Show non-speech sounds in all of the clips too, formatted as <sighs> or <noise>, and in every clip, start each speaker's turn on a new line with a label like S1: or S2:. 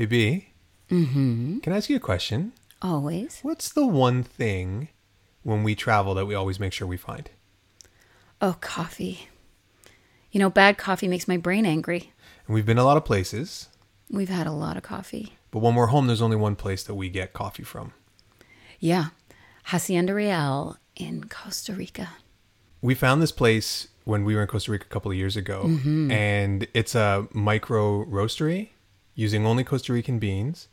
S1: Hey B,
S2: Mm-hmm.
S1: can I ask you a question?
S2: Always.
S1: What's the one thing when we travel that we always make sure we find?
S2: Oh, coffee. You know, bad coffee makes my brain angry.
S1: And we've been a lot of places,
S2: We've had a lot of coffee.
S1: but when we're home, there's only one place that we get coffee from.
S2: Yeah. Hacienda Real in Costa Rica.
S1: We found this place when we were in Costa Rica a couple of years ago, and it's a micro roastery using only Costa Rican beans.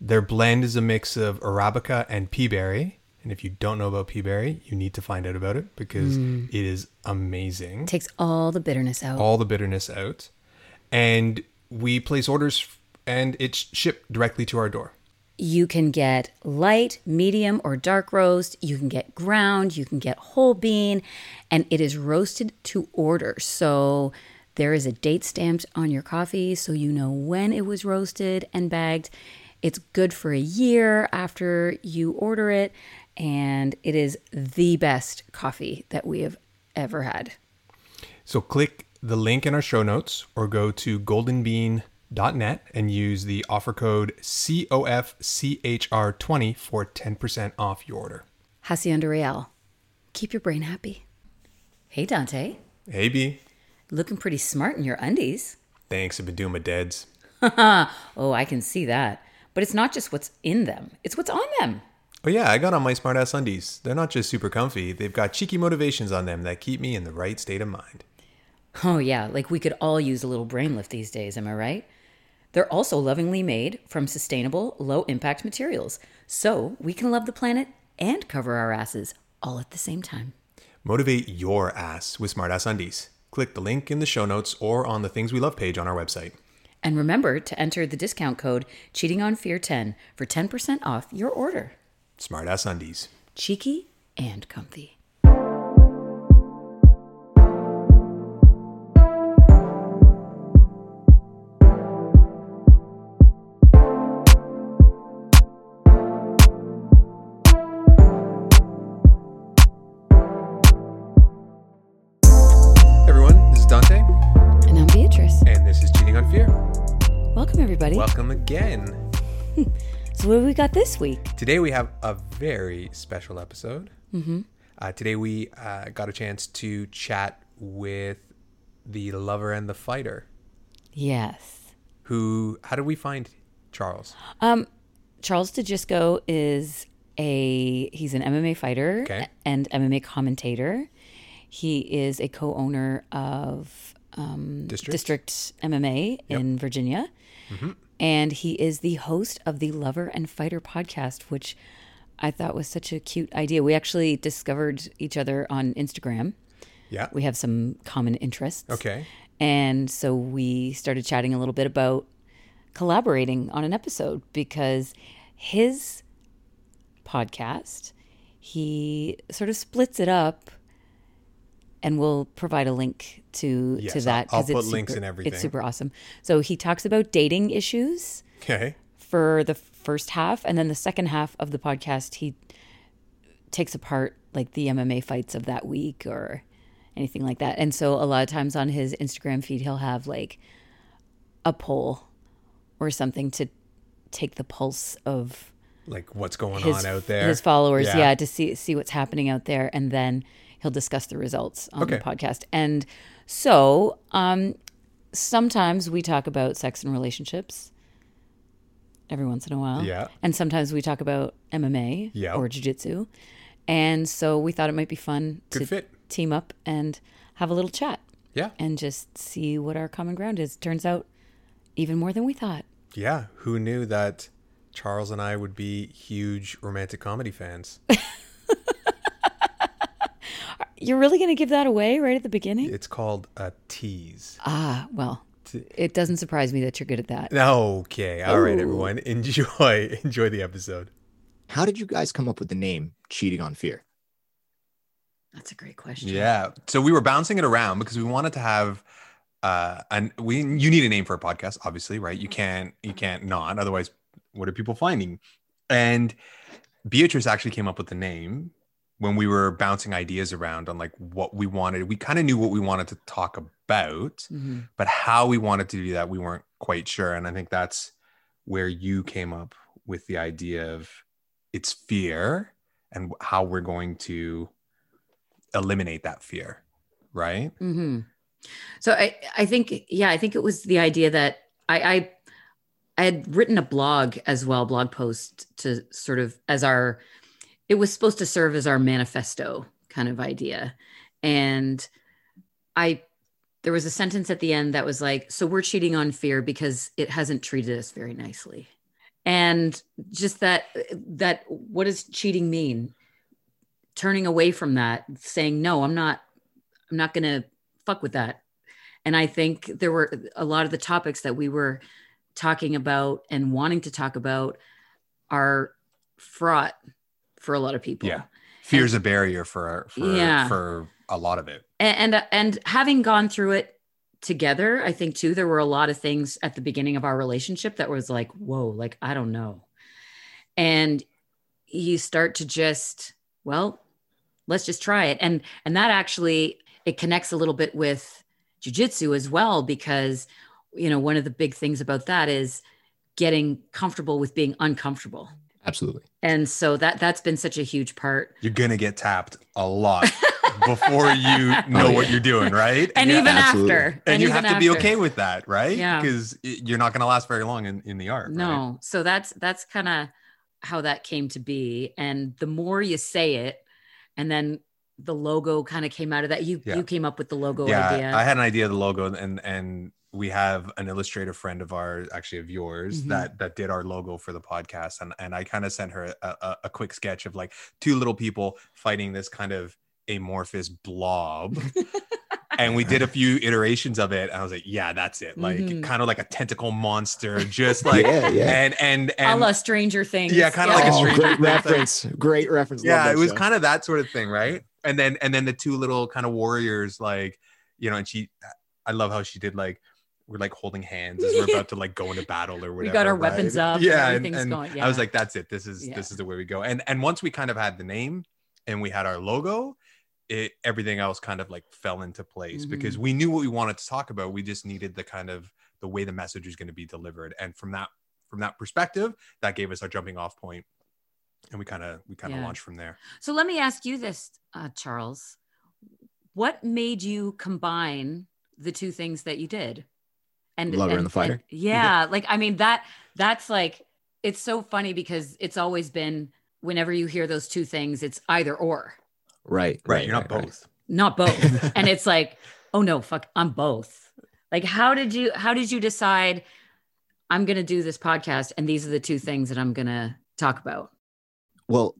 S1: Their blend is a mix of Arabica and pea berry. And if you don't know about pea berry, you need to find out about it because mm. it is amazing.
S2: Takes all the bitterness out.
S1: all the bitterness out. And we place orders and it's shipped directly to our door.
S2: You can get light, medium, or dark roast. You can get ground. You can get whole bean. And it is roasted to order. So there is a date stamped on your coffee so you know when it was roasted and bagged. It's good for a year after you order it. And it is the best coffee that we have ever had.
S1: So click the link in our show notes or go to goldenbean.net and use the offer code COFCHR20 for 10% off your order.
S2: Hacienda Real. Keep your brain happy. Hey, Dante.
S1: Hey B,
S2: Looking pretty smart in your undies.
S1: thanks. I've been doing my deads. <laughs>
S2: Oh, I can see that. But it's not just what's in them, it's what's on them.
S1: Oh yeah, I got on my smartass undies. They're not just super comfy, they've got cheeky motivations on them that keep me in the right state of mind.
S2: Oh, yeah, like we could all use a little brain lift these days, am I right? They're also lovingly made from sustainable, low impact materials, so we can love the planet and cover our asses all at the same time.
S1: Motivate your ass with smartass undies. Click the link in the show notes or on the Things We Love page on our website.
S2: And remember to enter the discount code Cheating on Fear 10 for 10% off your order.
S1: Smartass undies.
S2: Cheeky and comfy. Everybody.
S1: Welcome again. <laughs>
S2: So, what have we got this week?
S1: Today we have a very special episode. Mm-hmm. Uh, today we uh, got a chance to chat with the lover and the fighter.
S2: Yes.
S1: Who? How did we find Charles?
S2: Um, Charles DiGisco is a he's an MMA fighter
S1: Okay.
S2: and MMA commentator. He is a co-owner of um,
S1: District?
S2: District MMA in Virginia, and he is the host of the Lover and Fighter podcast, which I thought was such a cute idea. We actually discovered each other on Instagram.
S1: Yeah.
S2: We have some common interests.
S1: Okay.
S2: And so we started chatting a little bit about collaborating on an episode because his podcast, he sort of splits it up and we'll provide a link to to that
S1: I'll- I'll put
S2: it's
S1: links
S2: super-
S1: and everything.
S2: It's super awesome. So he talks about dating issues
S1: Okay.
S2: for the first half and then the second half of the podcast he takes apart like the MMA fights of that week or anything like that. And so a lot of times on his Instagram feed he'll have like a poll or something to take the pulse of
S1: Like what's going
S2: his
S1: on out there?
S2: his followers,
S1: Yeah.
S2: yeah. to see see what's happening out there and then he'll discuss the results on the podcast. And so um sometimes we talk about sex and relationships every once in a while.
S1: Yeah.
S2: And sometimes we talk about MMA
S1: Yeah.
S2: or jiu-jitsu. And so we thought it might be fun
S1: Good
S2: to
S1: fit.
S2: team up and have a little chat
S1: Yeah.
S2: and just see what our common ground is. Turns out even more than we thought.
S1: Yeah. Who knew that Charles and I would be huge romantic comedy fans? <laughs>
S2: You're really going to give that away right at the beginning?
S1: It's called a tease.
S2: Ah, well, it doesn't surprise me that you're good at that.
S1: Okay. All right,
S2: Ooh.
S1: everyone. Enjoy. <laughs> Enjoy the episode.
S3: How did you guys come up with the name Cheating on Fear?
S2: That's a great question.
S1: Yeah. So we were bouncing it around because we wanted to have uh and we you need a name for a podcast, obviously, right? You can't you can't not, otherwise what are people finding? And Beatrice actually came up with the name when we were bouncing ideas around on like what we wanted. We kind of knew what we wanted to talk about,
S2: Mhm.
S1: but how we wanted to do that, we weren't quite sure. And I think that's where you came up with the idea of it's fear and how we're going to eliminate that fear, right?
S2: hmm So I, I think, yeah, I think it was the idea that I, I, I had written a blog as well, blog post to sort of as our, it was supposed to serve as our manifesto kind of idea, and I, there was a sentence at the end that was like, so we're cheating on fear because it hasn't treated us very nicely, and just that, that what does cheating mean? Turning away from that, saying no, I'm not, I'm not gonna fuck with that. And I think there were a lot of the topics that we were talking about and wanting to talk about are fraught for a lot of people.
S1: Yeah. Fear's a barrier for for
S2: Yeah.
S1: for a lot of it.
S2: And, and and having gone through it together, I think too there were a lot of things at the beginning of our relationship that was like, whoa, like I don't know. And you start to just, well, let's just try it. And and that actually it connects a little bit with jujitsu as well, because you know, one of the big things about that is getting comfortable with being uncomfortable.
S3: Absolutely.
S2: And so that that's been such a huge part.
S1: You're gonna get tapped a lot before you <laughs> oh, know
S3: Oh,
S1: what you're doing, right?
S2: And
S1: you-
S2: even
S3: absolutely.
S2: after.
S1: and you
S2: even
S1: have to be okay with that, right?
S2: Yeah.
S1: Because you're not gonna last very long in, in the art. right?
S2: No. So that's that's kind of how that came to be. And the more you say it, and then the logo kind of came out of that. You
S1: Yeah.
S2: you came up with the logo
S1: yeah,
S2: idea.
S1: I had an idea of the logo, and and we have an illustrator friend of ours, actually of yours,
S2: Mhm.
S1: that that did our logo for the podcast, and and I kind of sent her a, a, a quick sketch of like two little people fighting this kind of amorphous blob. <laughs> And we did a few iterations of it. And I was like, yeah, that's it. Like
S2: Mhm.
S1: kind of like a tentacle monster, just like
S3: yeah, yeah.
S1: and and
S2: a la Stranger Things.
S1: Yeah, kinda like a
S3: oh,
S1: Stranger
S3: great
S1: thing.
S3: reference. Great reference.
S1: Yeah it was
S3: show.
S1: kind of that sort of thing right and then and then the two little kind of warriors like you know and she i love how she did like we're like holding hands as we're about to like go into <laughs> battle or whatever
S2: We got our
S1: right?
S2: weapons up
S1: yeah and,
S2: everything's
S1: and
S2: going-
S1: i was like that's it this is
S2: Yeah.
S1: this is the way we go and and once we kind of had the name and we had our logo it everything else kind of like fell into place
S2: Mhm.
S1: because we knew what we wanted to talk about we just needed the kind of the way the message was going to be delivered and from that from that perspective that gave us our jumping off point and we kind of we kind of
S2: Yeah.
S1: launched from there
S2: So let me ask you this, uh, Charles. What made you combine the two things that you did? And
S3: Lover and the fighter?
S2: yeah, like I mean that that's like it's so funny because it's always been whenever you hear those two things, it's either or,
S3: right,
S1: right, you're not
S3: right.
S1: both
S2: not both. <laughs> and it's like, oh no, fuck, I'm both. Like, how did you how did you decide I'm gonna do this podcast and these are the two things that I'm gonna talk about?
S3: Well,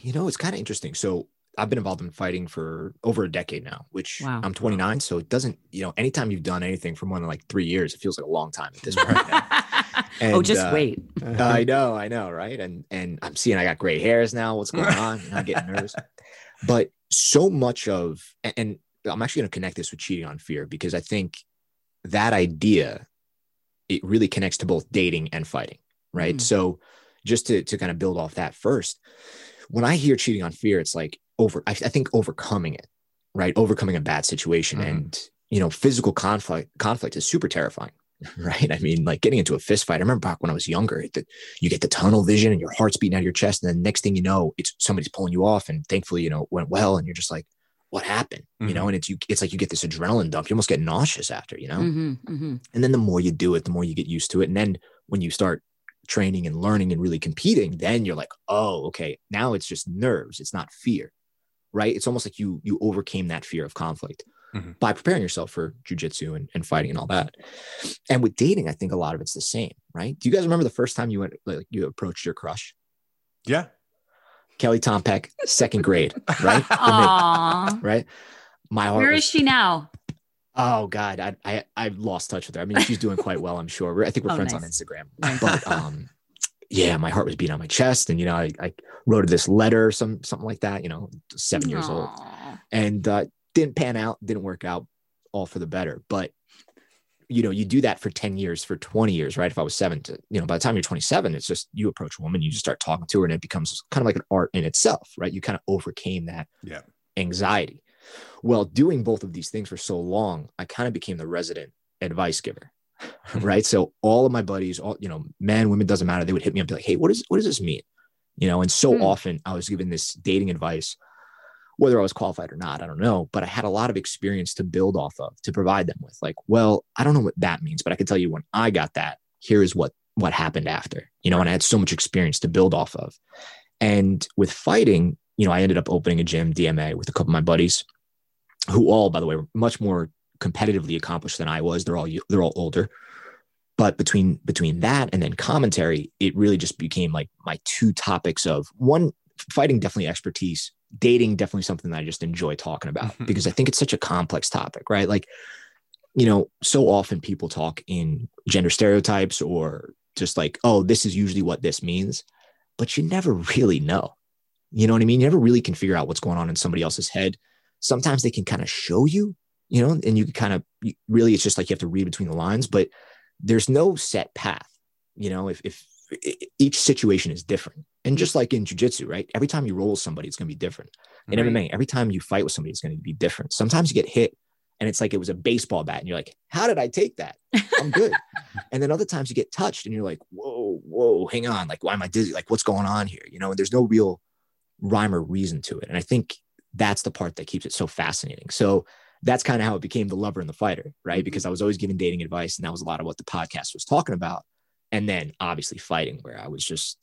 S3: you know, it's kind of interesting. So I've been involved in fighting for over a decade now, which
S2: Wow.
S3: I'm 29. So it doesn't, you know, anytime you've done anything for more than like three years, it feels like a long time at this point. <laughs>
S2: oh,
S3: And,
S2: just
S3: uh,
S2: wait.
S3: I <laughs> know, I know, right? And and I'm seeing I got gray hairs now. What's going on? And I'm getting nervous. <laughs> But so much of and, and I'm actually going to connect this with cheating on fear because I think that idea it really connects to both dating and fighting, right?
S2: Mm.
S3: So just to to kind of build off that first, when I hear cheating on fear, it's like over. I, I think overcoming it, right? Overcoming a bad situation
S1: Mhm.
S3: and you know physical conflict conflict is super terrifying <laughs> right? I mean like getting into a fist fight. I remember back when i was younger the, you get the tunnel vision and your heart's beating out of your chest and then next thing you know it's somebody's pulling you off and thankfully you know it went well and you're just like what happened? You know and it's you it's like you get this adrenaline dump. You almost get nauseous after you know?
S2: Mhm, mhm.
S3: and then the more you do it the more you get used to it. And then when you start training and learning and really competing then you're like oh okay. Now it's just nerves. It's not fear right it's almost like you you overcame that fear of conflict
S1: Mhm.
S3: by preparing yourself for jujitsu and, and fighting and all that and with dating i think a lot of it's the same right do you guys remember the first time you went like you approached your crush
S1: yeah
S3: kelly tompeck second grade right <laughs> For me, right my heart
S2: Where
S3: was
S2: is she now?
S3: Oh God, I I I've lost touch with her. I mean, she's doing quite well, I'm sure. I think we're
S2: Oh,
S3: friends on. Instagram. But um, yeah, my heart was beating on my chest, and you know, I, I wrote this letter, some something like that. You know, seven years old, and uh, didn't pan out, didn't work out, all for the better. But you know, you do that for ten years, for twenty years, right? If I was seven to, you know, by the time you're 27, it's just you approach a woman, you just start talking to her, and it becomes kind of like an art in itself, right? You kind of overcame that
S1: Yeah.
S3: anxiety. Well, doing both of these things for so long, I kind of became the resident advice giver. <laughs> right? So all of my buddies, all you know, men, women, doesn't matter. They would hit me up, be like, "Hey, what does what does this mean?" You know, and so
S2: Hmm.
S3: often I was given this dating advice, whether I was qualified or not, I don't know, but I had a lot of experience to build off of to provide them with. Like, well, I don't know what that means, but I can tell you when I got that, here is what what happened after. You know, and I had so much experience to build off of. And with fighting, you know, I ended up opening a gym, DMA, with a couple of my buddies, who all, by the way, were much more competitively accomplished than I was. They're all they're all older. But between between that and then commentary, it really just became like my two topics of one fighting definitely expertise, dating definitely something that I just enjoy talking about
S1: Mhm.
S3: because I think it's such a complex topic, right? Like, you know, so often people talk in gender stereotypes or just like, oh, this is usually what this means, but you never really know. You know what I mean? You never really can figure out what's going on in somebody else's head. Sometimes they can kind of show you, you know, and you can kind of really, it's just like you have to read between the lines, but there's no set path. You know, if, if each situation is different, and just like in jujitsu, right? Every time you roll somebody, it's going to be different. In
S2: Right.
S3: MMA, every time you fight with somebody, it's going to be different. Sometimes you get hit and it's like it was a baseball bat, and you're like, how did I take that? I'm good. <laughs> and then other times you get touched and you're like, whoa, whoa, hang on. Like, why am I dizzy? Like, what's going on here? You know, and there's no real rhyme or reason to it. And I think that's the part that keeps it so fascinating. So that's kind of how it became the lover and the fighter, right?
S2: Mhm.
S3: Because I was always giving dating advice, and that was a lot of what the podcast was talking about. And then obviously fighting, where I was just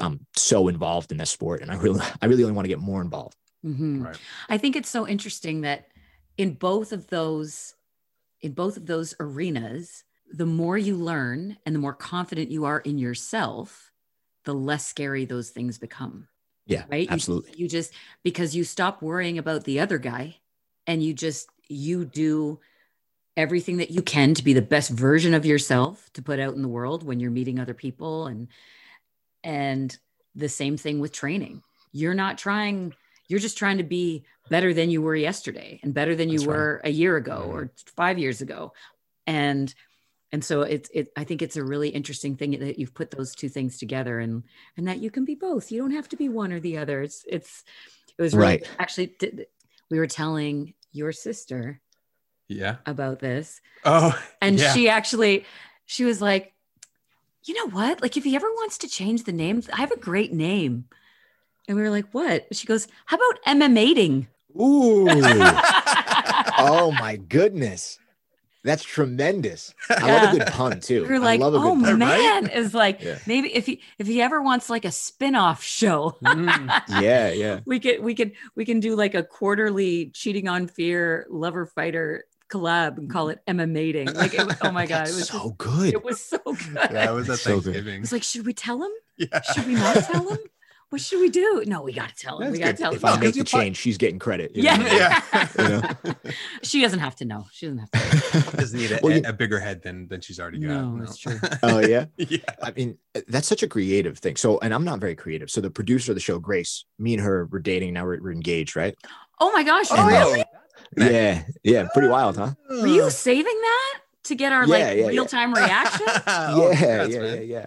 S3: I'm so involved in this sport, and I really, I really only want to get more involved.
S2: Mhm.
S1: Right.
S2: I think it's so interesting that in both of those in both of those arenas, the more you learn and the more confident you are in yourself, the less scary those things become.
S3: Yeah,
S2: Right? You-
S3: absolutely.
S2: You, just because you stop worrying about the other guy and you just you do everything that you can to be the best version of yourself to put out in the world when you're meeting other people and and the same thing with training. You're not trying you're just trying to be better than you were yesterday and better than you
S3: That's right.
S2: were a year ago
S1: Mhm.
S2: or 5 years ago. And and so it's it I think it's a really interesting thing that you've put those two things together and and that you can be both. You don't have to be one or the other. It's it's it was really,
S3: Right.
S2: actually we were telling your sister
S1: Yeah.
S2: about this
S1: Oh,
S2: and
S1: yeah.
S2: she actually she was like you know what like if he ever wants to change the name i have a great name and we were like what she goes how about mmating
S3: Ooh. <laughs> oh my goodness. That's tremendous. I love a good pun too.
S2: we were
S3: I
S2: like
S3: love a
S2: oh
S3: good pun.
S2: man <laughs> is like
S3: Yeah.
S2: maybe if he if he ever wants like a spin-off show <laughs>
S1: Mm.
S3: Yeah, yeah.
S2: we could we could we can do like a quarterly cheating on fear lover fighter collab and call it mmating like it, oh my <laughs> god it was
S3: so
S2: just-
S3: good.
S2: it was so good
S1: Yeah, it was at
S3: So good.
S1: Thanksgiving.
S2: It's like, should we tell him?
S1: Yeah.
S2: Should we not tell him? What should we do? No, we got to tell him.
S1: That's
S2: we got to
S1: good.
S2: tell him.
S3: if I
S1: No,
S3: make
S1: 'cause
S3: the
S1: you fi-
S3: change, she's getting credit. you
S2: Yeah.
S3: know?
S1: Yeah.
S3: You know? <laughs>
S2: she doesn't have to know. She doesn't have to.
S1: Doesn't need a,
S3: Well, you-
S1: a bigger head than than she's already got.
S2: No, it's true. <laughs>
S3: oh yeah. <laughs>
S1: yeah.
S3: I mean, that's such a creative thing. So, and I'm not very creative. So, the producer of the show, Grace, me and her were dating. Now we're, we're engaged, right?
S2: Oh my gosh,
S3: Oh.
S2: really?
S3: Yeah, yeah, pretty wild, huh?
S2: Were you saving that to get our
S3: Yeah,
S2: like
S3: yeah, yeah.
S2: real time reaction?
S1: Oh,
S3: yeah,
S1: congrats,
S3: yeah, yeah, yeah.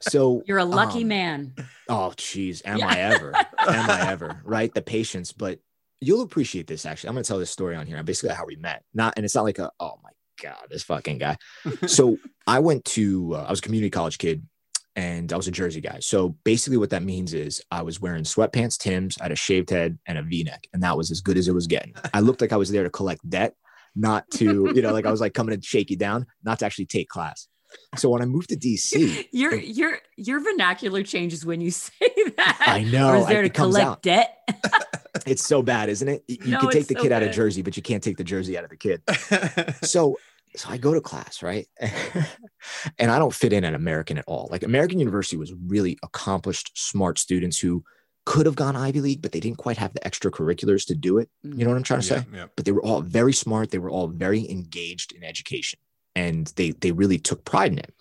S3: So, <laughs>
S2: You're a lucky
S3: um,
S2: man.
S3: Oh, geez, am
S2: Yeah.
S3: I ever? am I <laughs> ever? Right? The patience, but you'll appreciate this. Actually, I'm going to tell this story on here. I'm basically, how we met. Not, and it's not like a, oh my god, this fucking guy. <laughs> so I went to, uh, I was a community college kid, and I was a Jersey guy. So basically, what that means is I was wearing sweatpants, Tim's, I had a shaved head and a V-neck, and that was as good as it was getting. I looked like I was there to collect debt, not to, you know, like I was like coming to shake you down, not to actually take class. So when I moved to DC, <laughs>
S2: Your your your vernacular changes when you <laughs> say that.
S3: I know,
S2: Or is there
S3: I-
S2: to collect
S3: out.
S2: debt? <laughs>
S3: It's so bad, isn't it? You you
S2: No,
S3: can take the
S2: so
S3: kid out of. Jersey, but you can't take the Jersey out of the kid. So, so I go to class, right? and I don't fit in at American at all. Like American University was really accomplished, smart students who could have gone Ivy League, but they didn't quite have the extracurriculars to do it. You know mm. what I'm trying to
S1: yeah,
S3: say?
S1: yeah.
S3: But they were all very smart. They were all very engaged in education, and they they really took pride in it.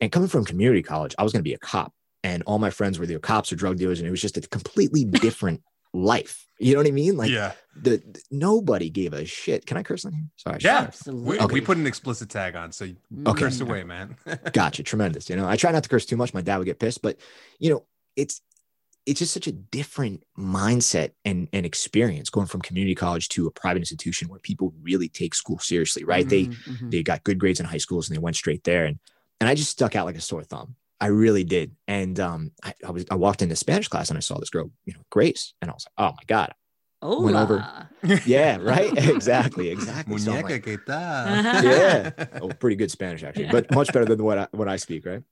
S3: And coming from community college, I was going to be a cop, and all my friends were either cops or drug dealers, and it was just a completely <laughs> different life. You know what I mean? Like
S1: yeah.
S3: the, the- nobody gave a shit. Can I curse on here? Sorry. I should-
S1: Yeah.
S2: Absolutely.
S1: We,
S3: Okay.
S1: we put an explicit tag on, so you
S3: Okay.
S1: curse away, man. <laughs>
S3: Gotcha. Tremendous. You know, I try not to curse too much. My dad would get pissed, but you know, it's it's just such a different mindset and, and experience going from community college to a private institution where people really take school seriously, right? They
S2: Mhm, mhm.
S3: they got good grades in high schools and they went straight there. And and I just stuck out like a sore thumb. I really did. And um, I, I was I walked into Spanish class and I saw this girl, you know, Grace, and I was like, oh my god, went over- yeah, <laughs> right, <laughs> exactly, exactly. So like,
S1: ¿qué tal? <laughs>
S3: Yeah. oh, pretty good Spanish actually, but much better than what I, what I speak, right?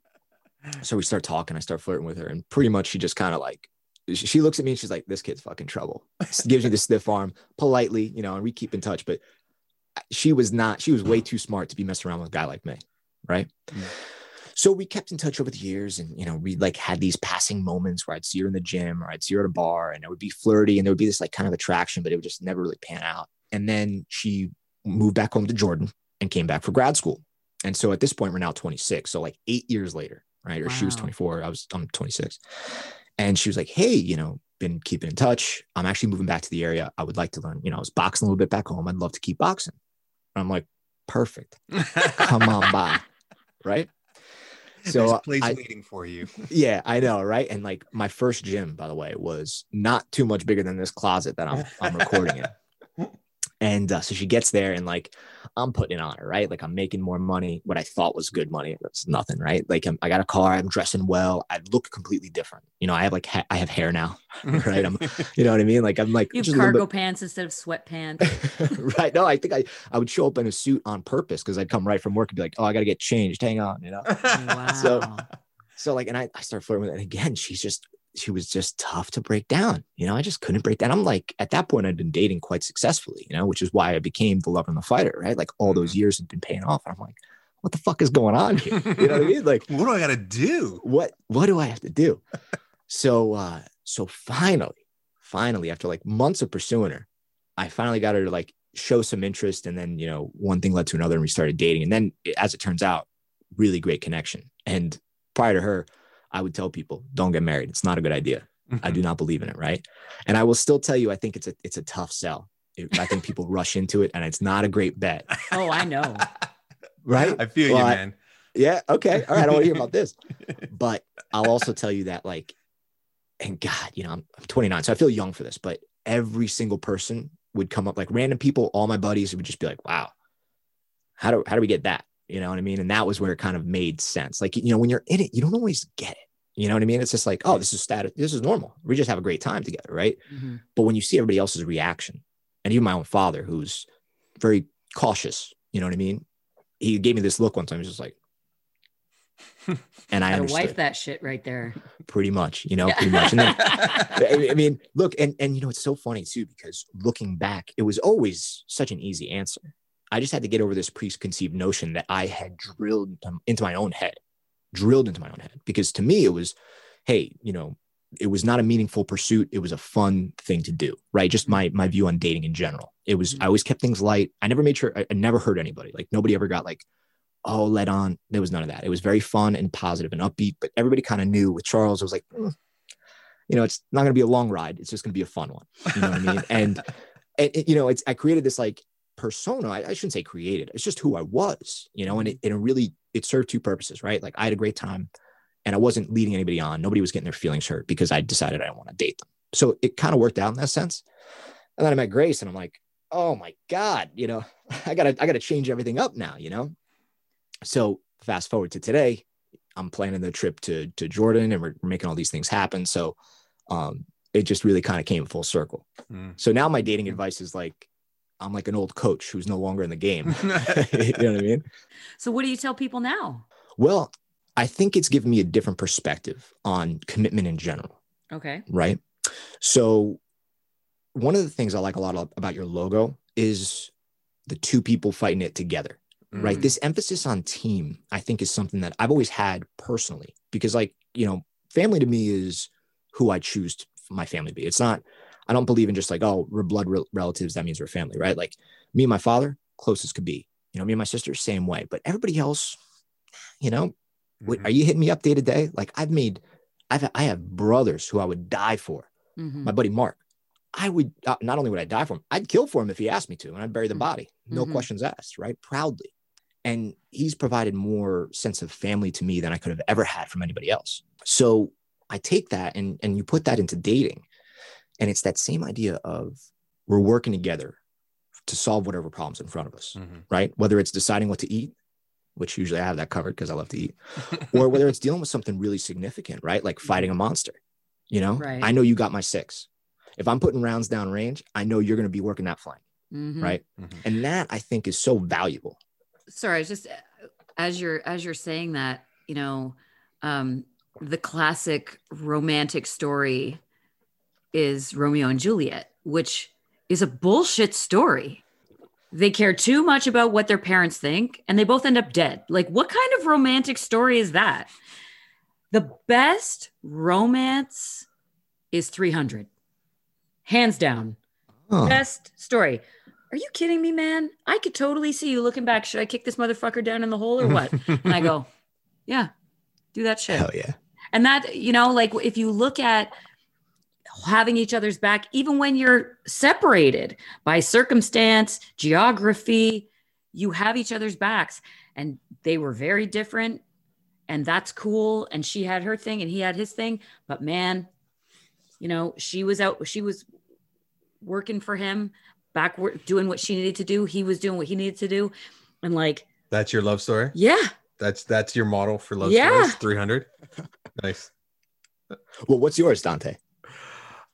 S3: So we start talking. I start flirting with her, and pretty much she just kind of like she looks at me and she's like, "This kid's fucking trouble." Gives me the stiff arm politely, you know, and we keep in touch. But she was not. She was way too smart to be messing around with a guy like me, right?
S1: Mm.
S3: So we kept in touch over the years, and you know, we like had these passing moments where I'd see her in the gym or I'd see her at a bar, and it would be flirty, and there would be this like kind of attraction, but it would just never really pan out. And then she moved back home to Jordan and came back for grad school. And so at this point, we're now 26. So like eight years later, right? Or she was
S2: Wow.
S3: 24. I was I'm 26. And she was like, Hey, you know, been keeping in touch. I'm actually moving back to the area. I would like to learn, you know, I was boxing a little bit back home. I'd love to keep boxing. And I'm like, perfect. Come on by. <laughs> Right.
S1: There's
S3: So
S1: a place
S3: I,
S1: waiting for you. <laughs>
S3: yeah, I know, right? And like my first gym, by the way, was not too much bigger than this closet that I'm I'm recording in. And uh, so she gets there, and like I'm putting it on her, right? Like I'm making more money, what I thought was good money. That's nothing, right? Like I'm, I got a car, I'm dressing well, I look completely different. You know, I have like ha- I have hair now, <laughs> right? I'm, <laughs> you know what I mean? Like I'm like
S2: You have
S3: just a little
S2: cargo pants instead of sweatpants. <laughs>
S3: right? No, I think I I would show up in a suit on purpose because I'd come right from work and be like, oh, I got to get changed. Hang on, you know.
S2: Wow.
S3: So- So like, and I, I started flirting with her. And again, she's just, she was just tough to break down. You know, I just couldn't break down. I'm like, at that point, I'd been dating quite successfully, you know, which is why I became the lover and the fighter, right? Like all those years had been paying off. And I'm like, what the fuck is going on here? You know what I mean? Like, <laughs>
S1: what do I gotta do?
S3: what, what do I have to do? So, uh, so finally, finally, after like months of pursuing her, I finally got her to like show some interest. And then, you know, one thing led to another and we started dating. And then as it turns out, really great connection. And prior to her, I would tell people, don't get married. It's not a good idea. I do mm-hmm. not believe in it. Right. And I will still tell you, I think it's a, it's a tough sell. It- I think people <laughs> rush into it and it's not a great bet.
S2: oh, I know. <laughs>
S3: Right.
S1: I feel
S3: Well,
S1: you,
S3: I-
S1: man.
S3: Yeah. Okay. All right. I don't want to hear about this. <laughs> But I'll also tell you that, like, and God, you know, I'm, I'm 29, so I feel young for this, but every single person would come up, like random people, all my buddies would just be like, wow, how do, how do we get that? You know what I mean? And that was where it kind of made sense. Like, you know, when you're in it, you don't always get it. You know what I mean? It's just like, oh, this is status. This is normal. We just have a great time together. Right.
S2: Mhm.
S3: But when you see everybody else's reaction, and even my own father, who's very cautious, you know what I mean? He gave me this look one time. He's just like, and I understood
S2: wife that shit right there.
S3: pretty much, you know,
S2: Yeah.
S3: pretty much. And then, <laughs> I I mean, look, and and you know, it's so funny too because looking back, it was always such an easy answer. I just had to get over this preconceived notion that I had drilled into- my own head, drilled into my own head. Because to me, it was, hey, you know, it was not a meaningful pursuit. It was a fun thing to do, right? Just my my view on dating in general. It was I always kept things light. I never made sure I, I never hurt anybody. Like nobody ever got like, oh, let on. There was none of that. It was very fun and positive and upbeat. But everybody kind of knew with Charles, it was like, "Mm, you know, it's not going to be a long ride. It's just going to be a fun one. You know what I mean? And, <laughs> and you know, it's I created this like persona. I, I shouldn't say created. It's just who I was. You know, and it, it really it served two purposes, right? Like I had a great time, and I wasn't leading anybody on. Nobody was getting their feelings hurt because I decided I didn't want to date them. So it kind of worked out in that sense. And then I met Grace, and I'm like, oh my god, you know, <laughs> I gotta I gotta change everything up now. You know. So fast forward to today, I'm planning the trip to to Jordan, and we're, we're making all these things happen. So um, it just really kind of came full circle.
S1: Mm.
S3: So now my dating advice is like, I'm like an old coach who's no longer in the game. <laughs> <laughs> you know what I mean?
S2: So, what do you tell people now?
S3: Well, I think it's given me a different perspective on commitment in general,
S2: Okay.
S3: right? So one of the things I like a lot of- about your logo is the two people fighting it together. right?
S1: Mm.
S3: This emphasis on team, I think, is something that I've always had personally because, like, you know, family to me is who I choose my family to be. It's not, I don't believe in just like, oh, we're blood rel- relatives. That means we're family, right? Like, me and my father, closest could be. You know, me and my sister, same way. But everybody else, you know,
S1: Mhm.
S3: are you hitting me up day to day? Like, I've made, I've, I have brothers who I would die for.
S2: Mhm.
S3: My buddy Mark, I would uh, not only would I die for him, I'd kill for him if he asked me to, and I'd bury the
S2: Mhm.
S3: body, no
S2: Mhm.
S3: questions asked, right? Proudly. And he's provided more sense of family to me than I could have ever had from anybody else. So I take that and and you put that into dating, and it's that same idea of we're working together to solve whatever problems in front of us,
S1: Mhm.
S3: right? Whether it's deciding what to eat, which usually I have that covered because I love to eat, <laughs> or whether it's dealing with something really significant, right? Like fighting a monster. You know,
S2: Right.
S3: I know you got my six. If I'm putting rounds down range, I know you're going to be working that flank,
S2: Mhm.
S3: right?
S1: Mhm.
S3: And that I think is so valuable.
S2: sorry, it's just uh, as you're as you're saying that, you know, um, the classic romantic story is Romeo and Juliet, which is a bullshit story. They care too much about what their parents think, and they both end up dead. Like, what kind of romantic story is that? The best romance is 300, hands down
S3: Huh.
S2: best story. Are you kidding me, man? I could totally see you looking back. Should I kick this motherfucker down in the hole or what? <laughs> and I go, yeah, do that shit.
S3: Hell yeah.
S2: And that, you know, like if you look at having each other's back, even when you're separated by circumstance, geography, you have each other's backs. And they were very different. And that's cool. And she had her thing and he had his thing. But man, you know, she was out, she was working for him, back doing what she needed to do. He was doing what he needed to do. And like,
S1: That's your love story.
S2: yeah,
S1: That's that's your model for love
S2: Yeah.
S1: stories. Three hundred. <laughs> nice.
S3: Well, what's yours, Dante?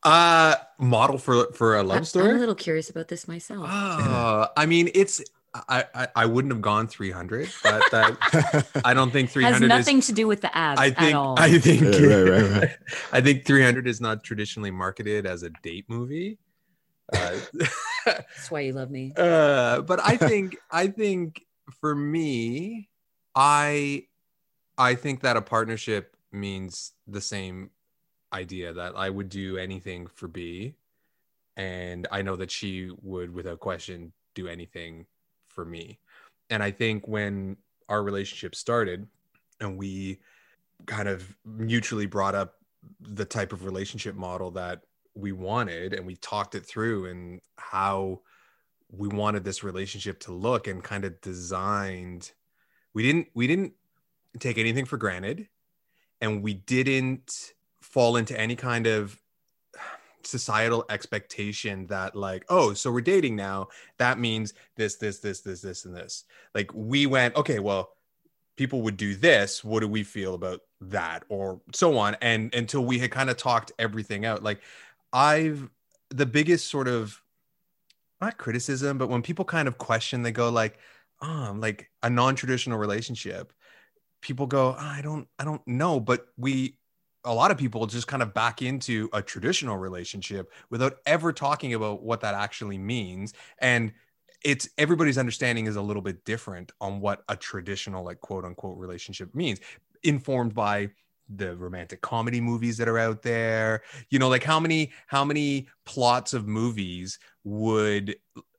S1: Uh, model for for a
S2: I-
S1: love story
S2: I'm a little curious about this myself.
S1: Uh, I mean, it's I, I I wouldn't have gone three hundred, but that I don't think 300 <laughs>
S2: has
S1: hundred is.
S2: nothing to do with the abs
S1: I
S2: at
S1: think
S2: all.
S1: I think
S3: Right, right, right, right. <laughs>
S1: I think 300 is not traditionally marketed as a date movie. Uh, <laughs>
S2: That's why you love me.
S1: uh, but I think I think for me, I I think that a partnership means the same idea that I would do anything for B, and I know that she would, without question, do anything for me. And I think when our relationship started, and we kind of mutually brought up the type of relationship model that we wanted and we talked it through and how we wanted this relationship to look and kind of designed we didn't we didn't take anything for granted and we didn't fall into any kind of societal expectation that like oh so we're dating now. That means this this this this this and this. Like we went okay well people would do this. What do we feel about that? Or so on. And until we had kind of talked everything out. Like i've the biggest sort of not criticism but when people kind of question they go like um like a non-traditional relationship. People go "Oh, i don't i don't know. But we a lot of people just kind of back into a traditional relationship without ever talking about what that actually means and it's everybody's understanding is a little bit different on what a traditional like quote unquote relationship means informed by the romantic comedy movies that are out there you know like how many how many plots of movies would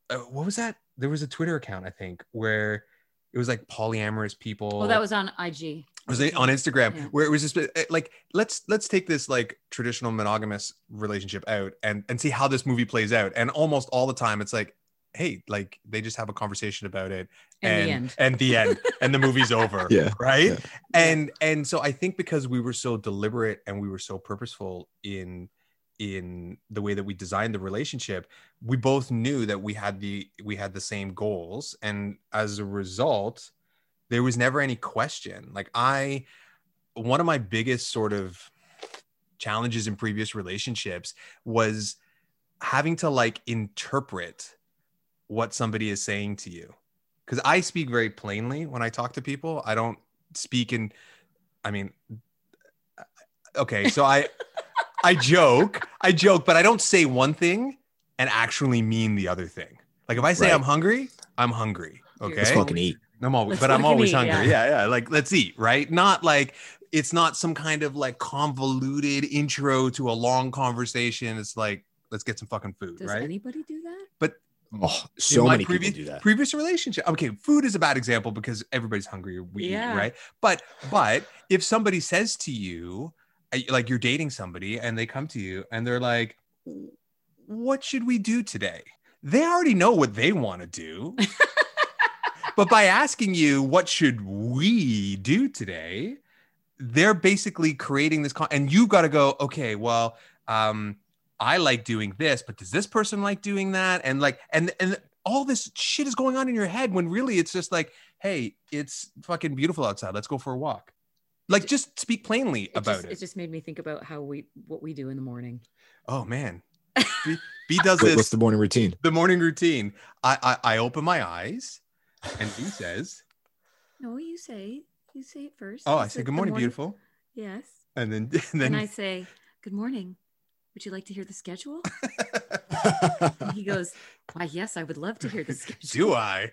S1: uh, what was that there was a twitter account i think where it was like polyamorous people
S2: Well, that was on IG.
S1: Was it on Instagram
S2: Yeah.
S1: where it was just uh, like let's let's take this like traditional monogamous relationship out and and see how this movie plays out and almost all the time it's like hey like they just have a conversation about it
S2: And the
S1: and
S2: end.
S1: and the end and the movie's <laughs> over
S3: Yeah,
S1: right
S3: yeah.
S1: and and so i think because we were so deliberate and we were so purposeful in in the way that we designed the relationship we both knew that we had the we had the same goals and as a result there was never any question. Like i one of my biggest sort of challenges in previous relationships was having to like interpret what somebody is saying to you. Because i speak very plainly when i talk to people. I don't speak in i mean okay so i <laughs> i joke i joke but i don't say one thing and actually mean the other thing. Like if i say
S3: Right.
S1: i'm hungry i'm hungry okay?
S3: Let's fucking eat.
S1: I'm always,
S2: Let's
S1: but I'm always
S2: eat,
S1: hungry.
S2: yeah.
S1: Yeah. yeah, Like let's eat, right? Not like it's not some kind of like convoluted intro to a long conversation. It's like let's get some fucking food,
S2: Does
S1: right?
S2: anybody do that?
S3: But oh,
S1: In
S3: so many
S1: previous,
S3: people do that.
S1: Previous relationship. Okay, food is a bad example because everybody's hungry. We
S2: Yeah.
S1: eat, right? But but if somebody says to you, uh, like you're dating somebody, and they come to you and they're like, "What should we do today?" They already know what they want to do. <laughs> but by asking you what should we do today? They're basically creating this con- and you've got to go okay well um i like doing this but does this person like doing that? And like and and all this shit is going on in your head when really it's just like hey it's fucking beautiful outside. Let's go for a walk. Like just speak plainly
S2: It
S1: about
S2: just,
S1: it,
S2: it just made me think about how we what we do in the morning.
S1: oh man. <laughs> B, B does
S3: Wait,
S1: this
S3: what's the morning routine?
S1: the morning routine. I, I i open my eyes and b says <laughs>
S2: No, you say you say it first.
S1: oh
S2: You
S1: i say
S2: said,
S1: good morning beautiful
S2: Yes.
S1: and then and <laughs> then
S2: And I say, Good morning. Would you like to hear the schedule? <laughs> And he goes, Why, yes, I would love to hear the schedule.
S1: do i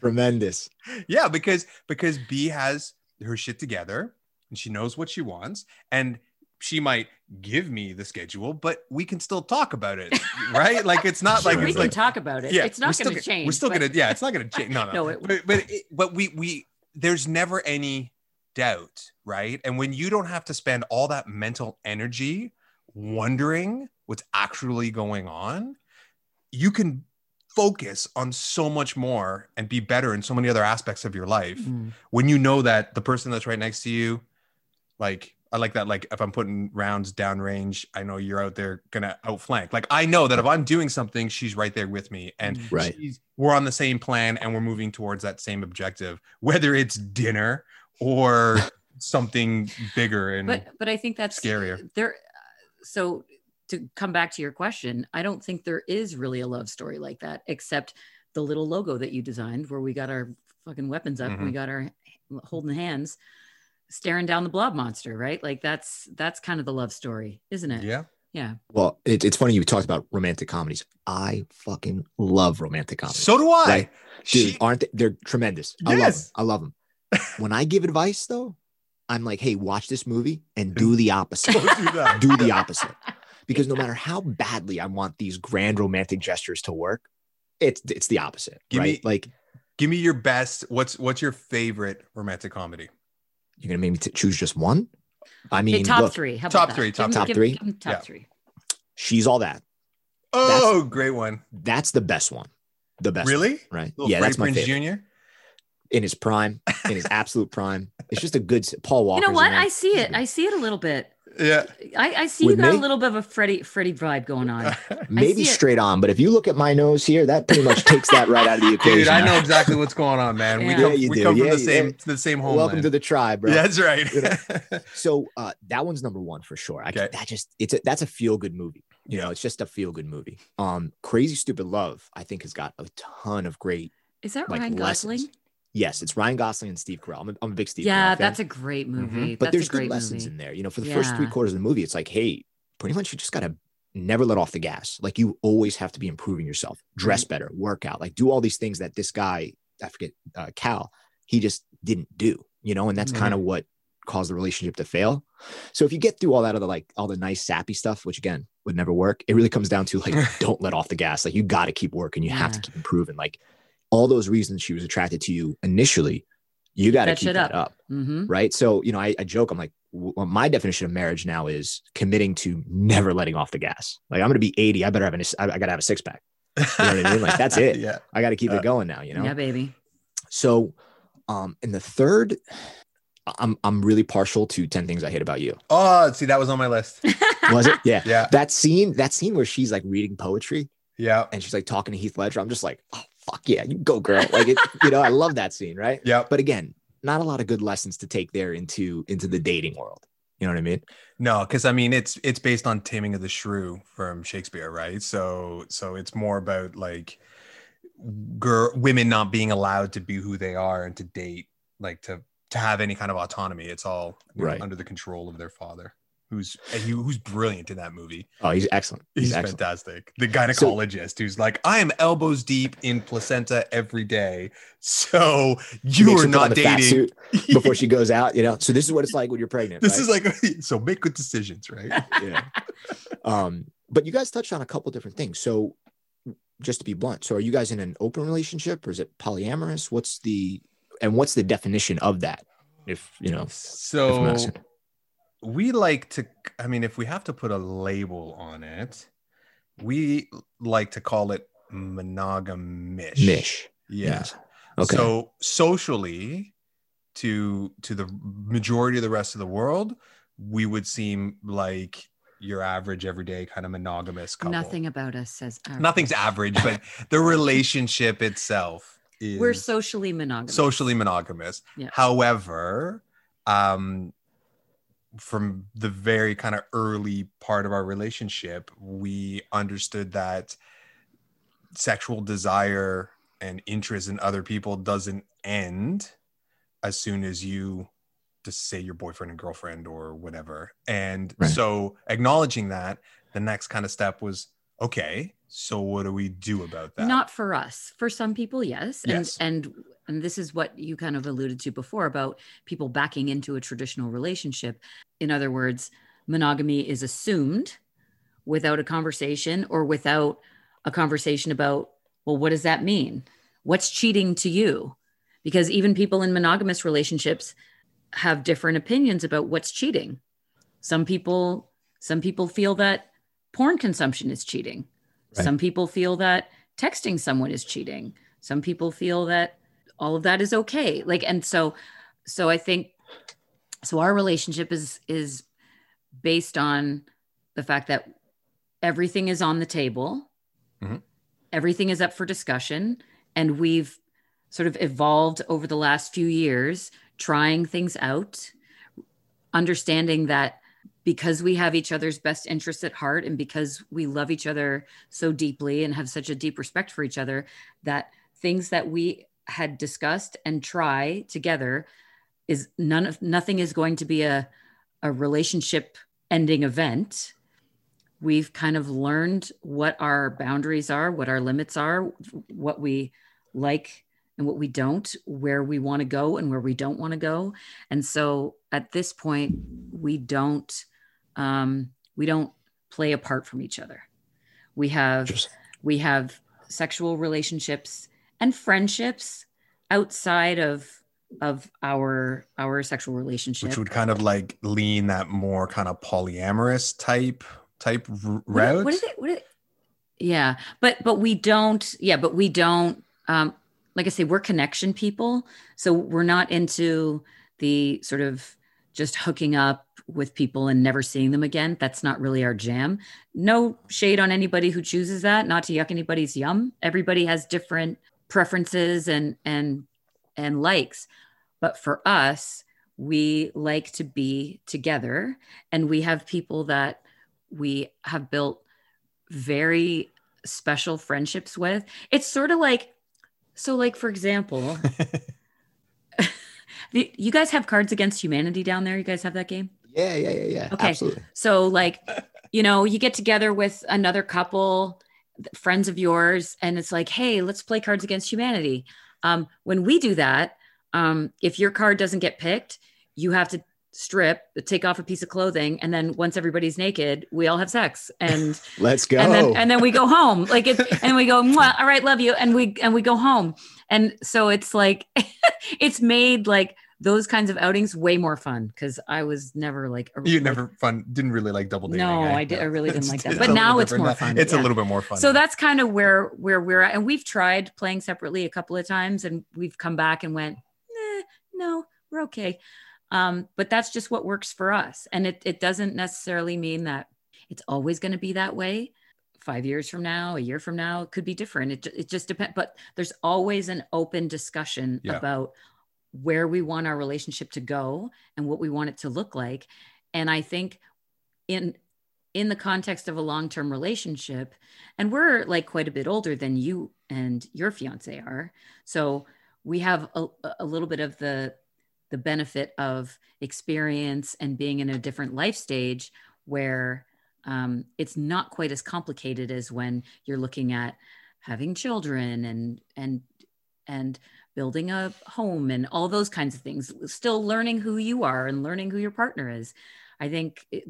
S3: Tremendous.
S1: yeah because because b has her shit together and she knows what she wants and she might give me the schedule but we can still talk about it right like it's not
S2: Sure,
S1: like
S2: we can
S1: like
S2: talk about it.
S1: yeah
S2: it's not going to change.
S1: we're still
S2: but-
S1: gonna yeah it's not gonna change no no, <laughs>
S2: No, it-
S1: but but, it, but we we there's never any doubt right and when you don't have to spend all that mental energy wondering what's actually going on you can focus on so much more and be better in so many other aspects of your life
S2: Mm.
S1: when you know that the person that's right next to you, like I like that, like if I'm putting rounds down range, I know you're out there gonna outflank. Like I know that if I'm doing something, she's right there with me, and
S2: Mm.
S3: Right.
S1: she's, we're on the same plan and we're moving towards that same objective, whether it's dinner or <laughs> something bigger and
S2: But but I think that's
S1: scarier.
S2: There so to come back to your question, I don't think there is really a love story like that, except the little logo that you designed where we got our fucking weapons up,
S1: Mm-hmm.
S2: we got our holding hands, staring down the blob monster, right? Like that's that's kind of the love story, isn't it?
S1: yeah,
S2: Yeah.
S3: Well, it, it's funny you talked about romantic comedies. I fucking love romantic comedies.
S1: so do I.
S3: Right. Dude,
S1: She-
S3: aren't they? They're tremendous. I love them.
S1: Yes.
S3: I love them. when I give advice, though, I'm like, hey, watch this movie and do the opposite.
S1: Don't do that. <laughs>
S3: do the opposite. Because no matter how badly I want these grand romantic gestures to work, it's it's the opposite.
S1: Give
S3: right?
S1: me-
S3: like
S1: Give me your best. What's what's your favorite romantic comedy?
S3: You're gonna make me t- choose just one. I mean,
S2: Okay, top
S3: look,
S2: three. How
S1: top three, top
S3: top
S2: give-
S3: three?
S2: give 'em top
S1: Yeah.
S2: three.
S3: she's all that.
S1: Oh, great one.
S3: That's the best one. The best. one,
S1: Really?
S3: right?
S1: Little
S3: yeah,
S1: Freddie
S3: that's my
S1: Prinze
S3: favorite.
S1: Jr.
S3: In his prime, in his <laughs> absolute prime. It's just a good Paul Walker.
S2: You know what? I see it. I see it a little bit.
S1: Yeah.
S2: I, I see
S3: With
S2: you got
S3: me?
S2: a little bit of a Freddie Freddie vibe going on. <laughs>
S3: maybe
S2: see it.
S3: straight on, but if you look at my nose here, that pretty much takes that right out of the equation. <laughs>
S1: Dude, I know exactly what's going on, man. We come,
S3: Yeah, you
S1: we
S3: do.
S1: come from the
S3: you-
S1: same the same homeland.
S3: Welcome to the tribe, bro. <laughs>
S1: That's right.
S3: You know, So uh, that one's number one for sure. I
S1: Okay.
S3: that just it's a, that's a feel good movie. You know, it's just a feel good movie. Um, Crazy Stupid Love, I think, has got a ton of great.
S2: Is that
S3: Like,
S2: Ryan Gosling?
S3: lessons. Yes, it's Ryan Gosling and Steve Carell. I'm a, I'm a big Steve.
S2: Yeah,
S3: Carell fan,
S2: that's a great movie.
S3: but
S2: that's
S3: there's
S2: a great
S3: good lessons
S2: movie.
S3: in there. You know, for the first three quarters of the movie, it's like, hey, pretty much you just gotta never let off the gas. Like you always have to be improving yourself, dress better, work out, like do all these things that this guy, I forget, uh, Cal, he just didn't do. You know, and that's
S2: Mhm.
S3: kind of what caused the relationship to fail. So if you get through all that other like all the nice sappy stuff, which again would never work, it really comes down to like <laughs> don't let off the gas. Like you got to keep working. You have to keep improving. Like all those reasons she was attracted to you initially, you got to keep
S2: shit
S3: that
S2: up.
S3: up
S2: hmm
S3: right? So, you know, I, I joke, I'm like, well, my definition of marriage now is committing to never letting off the gas. Like, I'm going to be 80. I better have an, I, I got to have a six pack. You know what I mean? Like, that's <laughs> it.
S1: Yeah.
S3: I got to keep
S1: Uh,
S3: it going now, you know?
S2: Yeah, baby.
S3: So, um, in the third, I'm, I'm really partial to 10 things I hate about you.
S1: Oh, see, that was on my list. <laughs>
S3: Was it? Yeah.
S1: Yeah.
S3: That scene, that scene where she's like reading poetry
S1: Yeah.
S3: and she's like talking to Heath Ledger. I'm just like, oh, fuck yeah, you go, girl. Like, it, you know, I love that scene, right? <laughs>
S1: Yeah.
S3: But again, not a lot of good lessons to take there into into the dating world. You know what I mean?
S1: No, because I mean it's it's based on Taming of the Shrew from Shakespeare, right? So so it's more about like girl women not being allowed to be who they are and to date, like to to have any kind of autonomy. It's all you know, under the control of their father, who's he, who's brilliant in that movie.
S3: Oh, he's excellent.
S1: He's,
S3: He's, excellent.
S1: fantastic. The gynecologist who's like, I am elbows deep in placenta every day, so you are
S3: her put on
S1: not dating. <laughs>
S3: before she goes out. You know, so this is what it's like when you're pregnant.
S1: This
S3: right?
S1: is like <laughs> so make good decisions, right? <laughs>
S3: yeah. Um, but you guys touched on a couple different things. So just to be blunt, so are you guys in an open relationship or is it polyamorous? What's the and what's the definition of that? If you know,
S1: So. We like to i mean if we have to put a label on it we like to call it monogamish
S3: Mish.
S1: yeah
S3: Yes. Okay.
S1: so socially to to the majority of the rest of the world, we would seem like your average everyday kind of monogamous couple.
S2: Nothing about us says average.
S1: Nothing's average, but the relationship itself is
S2: We're socially monogamous.
S1: socially monogamous.
S2: Yeah.
S1: However, um, from the very kind of early part of our relationship, we understood that sexual desire and interest in other people doesn't end as soon as you just say your boyfriend and girlfriend or whatever. And
S3: Right.
S1: so acknowledging that, the next kind of step was okay, so what do we do about that?
S2: Not for us. For some people, yes. And
S1: Yes.
S2: and and this is what you kind of alluded to before about people backing into a traditional relationship. In other words, monogamy is assumed without a conversation or without a conversation about, well, what does that mean? What's cheating to you? Because even people in monogamous relationships have different opinions about what's cheating. Some people some people feel that porn consumption is cheating.
S3: Right.
S2: Some people feel that texting someone is cheating. Some people feel that all of that is okay. Like and so so I think so our relationship is is based on the fact that everything is on the table.
S1: Mhm.
S2: Everything is up for discussion and we've sort of evolved over the last few years trying things out understanding that because we have each other's best interests at heart and because we love each other so deeply and have such a deep respect for each other that things that we had discussed and try together is none of nothing is going to be a a relationship ending event. We've kind of learned what our boundaries are what our limits are what we like and what we don't where we want to go and where we don't want to go. And so at this point we don't um, we don't play apart from each other we have we have sexual relationships and friendships outside of of our our sexual relationship
S1: which would kind of like lean that more kind of polyamorous type type route.
S2: What is it? What is it? Yeah, but but we don't. Yeah, but we don't. Um, like I say, we're connection people, so we're not into the sort of just hooking up with people and never seeing them again. That's not really our jam. No shade on anybody who chooses that. Not to yuck anybody's yum. Everybody has different preferences and and and likes, but for us, we like to be together, and we have people that we have built very special friendships with. It's sort of like, so, like, for example, <laughs> <laughs> you guys have Cards Against Humanity down there. You guys have that game?
S3: Yeah, yeah, yeah, yeah.
S2: Okay.
S3: Absolutely.
S2: So, like, you know, you get together with another couple, friends of yours, and it's like, hey, let's play Cards Against Humanity. Um, when we do that, um, if your card doesn't get picked, you have to strip, take off a piece of clothing, and then once everybody's naked, we all have sex, and <laughs>
S3: Let's go.
S2: and then and then we go home, like it, and we go, "Mwah, all right, love you, and we and we go home, and so it's like, <laughs> it's made like those kinds of outings way more fun because I was never like a-
S1: you
S2: like,
S1: never fun didn't really like double dating.
S2: No,
S1: eh?
S2: I did- I really didn't like that. But now it's more fun,
S1: It's a little bit more fun.
S2: So
S1: now.
S2: that's kind of where where we're at, and we've tried playing separately a couple of times, and we've come back and went, eh, no, we're okay. Um, but that's just what works for us, and it it doesn't necessarily mean that it's always going to be that way. Five years from now, a year from now, it could be different. It it just depends. But there's always an open discussion
S1: Yeah.
S2: about where we want our relationship to go and what we want it to look like. And I think in in the context of a long-term relationship and we're like quite a bit older than you and your fiance are so we have a, a little bit of the the benefit of experience and being in a different life stage where um, it's not quite as complicated as when you're looking at having children and and and building a home and all those kinds of things still learning who you are and learning who your partner is. I think it,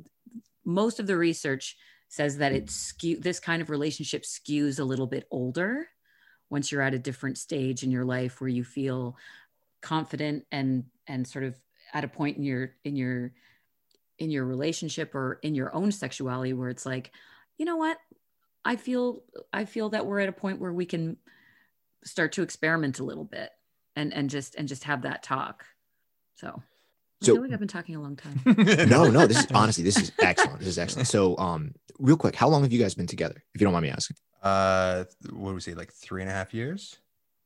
S2: most of the research says that it skew this kind of relationship skews a little bit older once you're at a different stage in your life where you feel confident and and sort of at a point in your in your in your relationship or in your own sexuality where it's like you know what? I feel i feel that we're at a point where we can start to experiment a little bit and and just and just have that talk So I
S3: So-
S2: feel like I've been talking a long time. <laughs>
S3: no, no, this is honestly, this is excellent. This is excellent. So, um, real quick, how long have you guys been together? If you don't mind me asking.
S1: Uh, what would we say? Like three and a half years?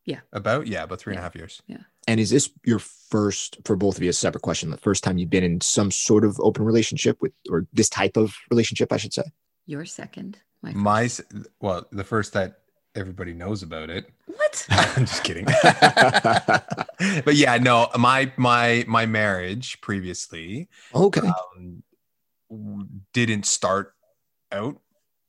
S2: Yeah.
S1: About yeah, about three and a
S2: Yeah.
S1: half years.
S3: And is this your first, for both of you, a separate question, the first time you've been in some sort of open relationship with, or this type of relationship, I should say?
S2: Your second. My,
S1: My well, the first that everybody knows about it.
S2: what? <laughs>
S1: I'm just kidding. <laughs> but yeah, no, my my my marriage previously
S3: okay.
S1: um, didn't start out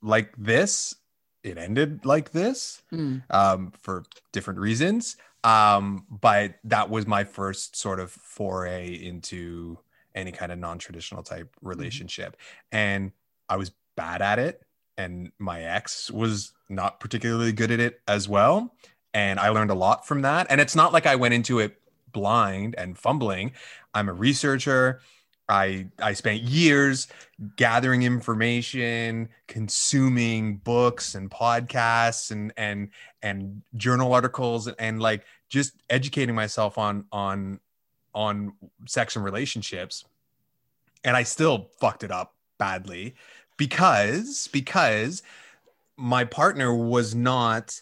S1: like this. It ended like this
S2: Mm,
S1: um, for different reasons. Um, but that was my first sort of foray into any kind of non-traditional type relationship, and I was bad at it. And my ex was not particularly good at it as well. And I learned a lot from that. And it's not like I went into it blind and fumbling. I'm a researcher. I I spent years gathering information, consuming books and podcasts and and and journal articles and, and like just educating myself on on on sex and relationships. And I still fucked it up badly because because my partner was not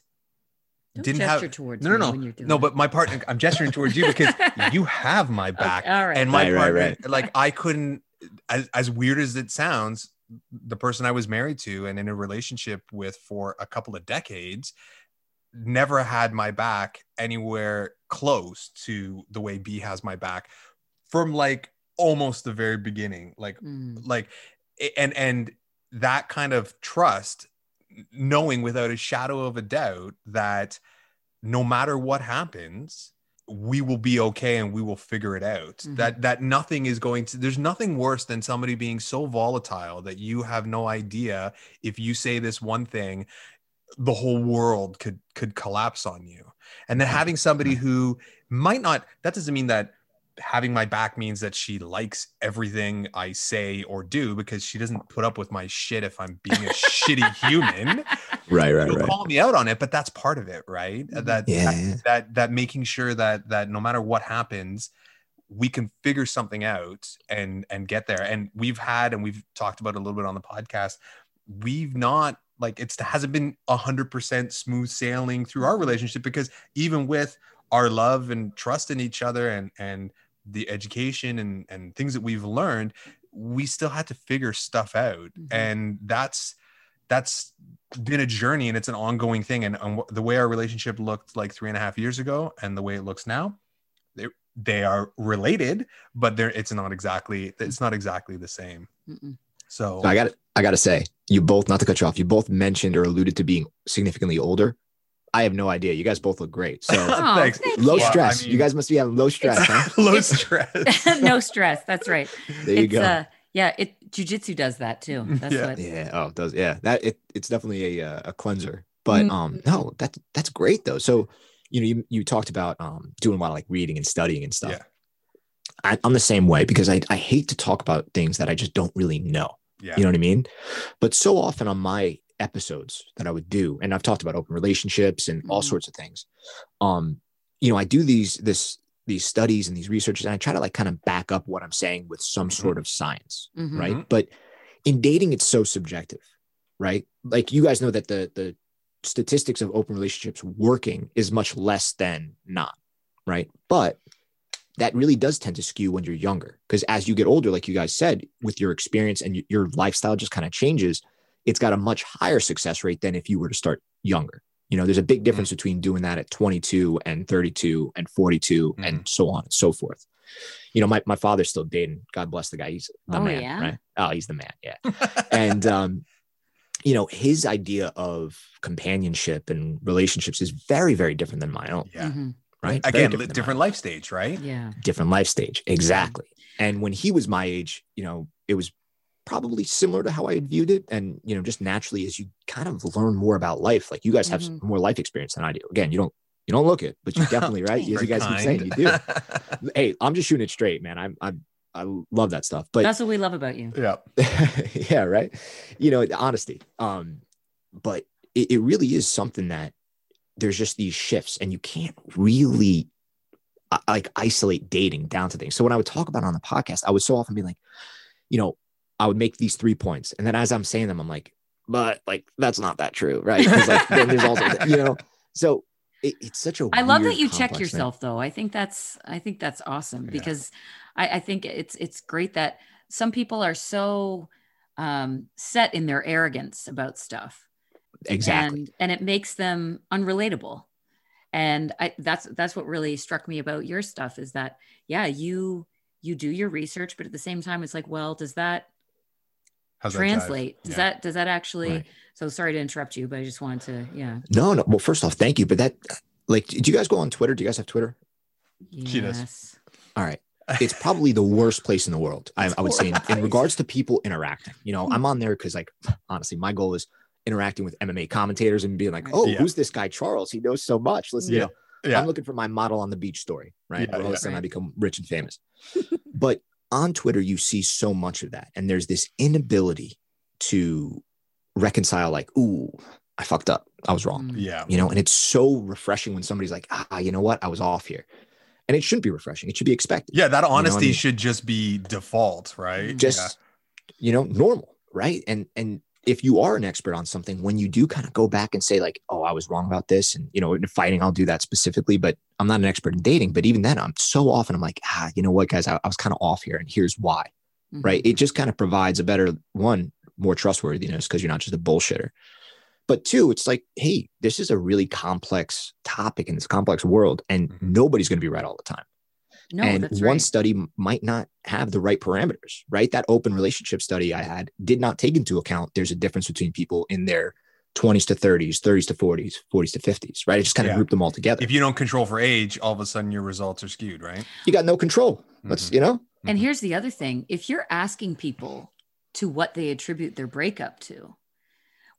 S2: Don't
S1: didn't
S2: gesture
S1: have
S2: towards
S1: no no no.
S2: when you're doing
S1: no but my partner i'm gesturing towards you because <laughs> you have my back.
S2: Okay, all right.
S1: and my
S3: Right, right,
S1: partner
S3: right.
S1: like i couldn't as, as weird as it sounds the person i was married to and in a relationship with for a couple of decades never had my back anywhere close to the way b has my back from like almost the very beginning. Like
S2: Mm,
S1: like and and that kind of trust knowing without a shadow of a doubt that no matter what happens we will be okay and we will figure it out.
S2: Mhm.
S1: that that nothing is going to there's nothing worse than somebody being so volatile that you have no idea if you say this one thing the whole world could could collapse on you. And then having somebody who might not that doesn't mean that having my back means that she likes everything I say or do because she doesn't put up with my shit if I'm being a <laughs> shitty human.
S3: Right, right,
S1: She'll
S3: right.
S1: call me out on it, but that's part of it, right?
S2: Mhm.
S1: That,
S3: Yeah,
S1: that that that making sure that that no matter what happens, we can figure something out and and get there. And we've had and we've talked about a little bit on the podcast. We've not like it's hasn't been a hundred percent smooth sailing through our relationship because even with our love and trust in each other and and the education and and things that we've learned we still had to figure stuff out
S2: Mhm.
S1: and that's that's been a journey and it's an ongoing thing and, and the way our relationship looked like three and a half years ago and the way it looks now they, they are related but they're it's not exactly it's not exactly the same
S2: mm-mm.
S1: so
S3: So I got I got to say, you both not to cut you off. You both mentioned or alluded to being significantly older. I have no idea. You guys both look great. So <laughs>
S2: Oh,
S1: Thanks.
S2: thank
S3: low
S2: you.
S1: Well, I
S3: stress. you guys must be having low stress. Huh? <laughs>
S1: low stress <laughs>
S2: no stress. That's right.
S3: There you
S2: it's,
S3: go.
S2: Uh, yeah, it jujitsu does that too. That's
S1: Yeah.
S2: what.
S3: yeah. Oh, it does yeah. That it, it's definitely a uh, a cleanser. But
S2: Mhm.
S3: um, no, that that's great though. So you know, you you talked about um doing a lot of like reading and studying and stuff.
S1: Yeah.
S3: I, I'm the same way because I I hate to talk about things that I just don't really know.
S1: yeah
S3: You know what I mean? But so often on my episodes that I would do, and I've talked about open relationships and all
S2: Mhm.
S3: sorts of things. Um, you know, I do these this these studies and these researches, and I try to like kind of back up what I'm saying with some
S1: Mhm.
S3: sort of science,
S2: Mhm.
S3: right?
S1: Mhm.
S3: But in dating, it's so subjective, right? Like you guys know that the the statistics of open relationships working is much less than not, right? But that really does tend to skew when you're younger because as you get older like you guys said with your experience and your lifestyle just kind of changes it's got a much higher success rate than if you were to start younger. You know there's a big difference between doing that at 22 and 32 and 42 and so on and so forth. You know my, my father's still dating. God bless the guy. He's the
S2: Oh,
S3: man
S2: yeah?
S3: right? Oh he's the man yeah. <laughs> And um you know his idea of companionship and relationships is very very different than my own.
S1: Yeah.
S2: Mhm.
S3: right?
S1: Again different, different life stage right?
S2: Yeah.
S3: different life stage. Exactly. And when he was my age, you know, it was probably similar to how I had viewed it. And, you know, just naturally as you kind of learn more about life, like you guys have
S2: Mhm.
S3: more life experience than I do. Again, you don't you don't look it, but you <laughs> definitely right. As you
S1: Very
S3: guys keep saying, you do. <laughs> hey, I'm just shooting it straight, man. I'm I'm I love that stuff. But
S2: That's what we love about you.
S1: yeah <laughs>
S3: yeah, right. You know, the honesty. Um, but it, it really is something that there's just these shifts, and you can't really uh, like isolate dating down to things. So when I would talk about it on the podcast, I would so often be like, you know, I would make these three points, and then as I'm saying them, I'm like, but like that's not that true, right? Because like then there's also <laughs> you know, so it, it's such a.
S2: I love that you check
S3: complex thing.
S2: yourself though. I think that's I think that's awesome
S1: Yeah.
S2: because I, I think it's it's great that some people are so um, set in their arrogance about stuff.
S3: Exactly.
S2: and and it makes them unrelatable and i that's that's what really struck me about your stuff is that yeah you you do your research but at the same time it's like well does that
S1: How's that
S2: translate does
S1: Yeah.
S2: that does that actually
S3: Right.
S2: so sorry to interrupt you but i just wanted to yeah
S3: No, no. Well, first off, thank you. But that, like, do you guys go on Twitter? Do you guys have Twitter?
S1: She does.
S2: yes
S3: All right. It's probably the worst place in the world. I, I would say, in, in regards to people interacting. You know, I'm on there because, like, honestly, my goal is interacting with MMA commentators and being like, "Oh,
S1: Yeah.
S3: who's this guy Charles? He knows so much." Listen, you
S1: Yeah.
S3: know,
S1: Yeah.
S3: I'm looking for my model on the beach story, right?
S1: Yeah,
S3: all of
S1: yeah.
S3: a sudden I become rich and famous. but on Twitter, you see so much of that, and there's this inability to reconcile, like, "Ooh, I fucked up. I was wrong."
S2: Mm.
S1: yeah.
S3: you know and it's so refreshing when somebody's like ah you know what i was off here and it shouldn't be refreshing it should be expected
S1: Yeah, that
S3: what I
S1: honesty
S3: mean?
S1: should just be default, right?
S3: just you know normal right and and if you are an expert on something when you do kind of go back and say like oh i was wrong about this and you know in fighting i'll do that specifically but i'm not an expert in dating but even then i'm so often i'm like ah you know what guys i, I was kind of off here and here's why
S2: Mhm.
S3: right it just kind of provides a better one more trustworthiness because you're not just a bullshitter but two it's like hey this is a really complex topic in this complex world and
S1: Mhm.
S3: nobody's going to be right all the time
S2: no
S3: and
S2: that's
S3: one
S2: right
S3: study might not have the right parameters right that open relationship study i had did not take into account there's a difference between people in their 20s to 30s 30s to 40s 40s to 50s right i just kind of
S1: Yeah.
S3: grouped them all together
S1: If you don't control for age, all of a sudden your results are skewed, right?
S3: you got no control let's
S1: Mhm.
S3: you know
S2: And
S1: Mhm.
S2: here's the other thing if you're asking people to what they attribute their breakup to,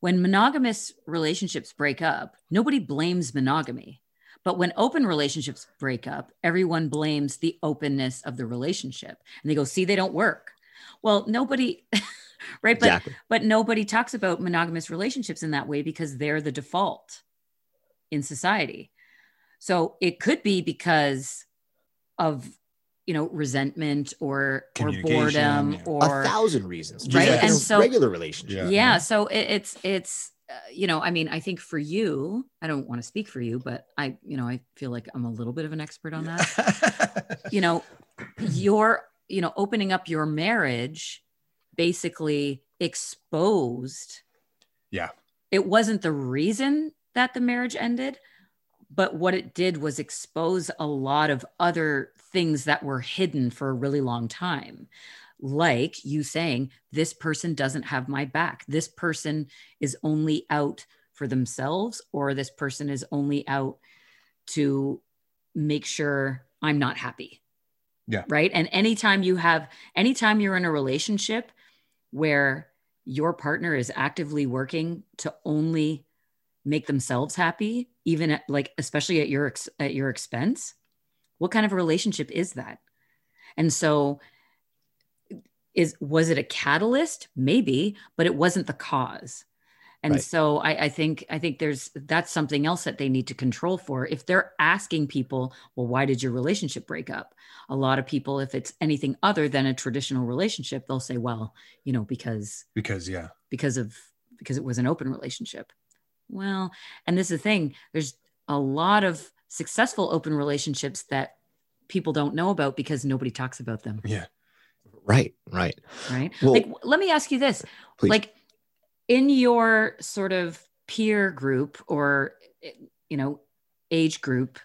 S2: when monogamous relationships break up, nobody blames monogamy. But when open relationships break up, everyone blames the openness of the relationship. And they go, see, they don't work. Well, nobody, <laughs> right? But
S3: exactly
S2: but nobody talks about monogamous relationships in that way because they're the default in society so it could be because of you know resentment or or boredom
S1: yeah.
S2: or
S3: a thousand reasons
S1: Right,
S3: Just like
S2: and
S3: in a
S2: so-
S3: regular relationship
S1: Yeah.
S2: yeah so it, it's it's uh, you know i mean i think for you i don't want to speak for you but i you know i feel like i'm a little bit of an expert on that <laughs> you know your you know opening up your marriage basically exposed
S1: Yeah.
S2: it wasn't the reason that the marriage ended but what it did was expose a lot of other things that were hidden for a really long time like you saying this person doesn't have my back. This person is only out for themselves or this person is only out to make sure i'm not happy.
S1: Yeah.
S2: right? And anytime you have anytime you're in a relationship where your partner is actively working to only make themselves happy even at, like especially at your ex- at your expense what kind of a relationship is that? And so is was it a catalyst maybe but it wasn't the cause and
S3: Right.
S2: so I, I think i think there's that's something else that they need to control for if they're asking people well why did your relationship break up a lot of people if it's anything other than a traditional relationship they'll say well you know because
S1: because yeah.
S2: because of because it was an open relationship well and this is the thing there's a lot of successful open relationships that people don't know about because nobody talks about them
S1: Yeah.
S3: Right right.
S2: Right?
S3: Well-
S2: like let me ask you this.
S3: Please.
S2: like in your sort of peer group or eh, you know age group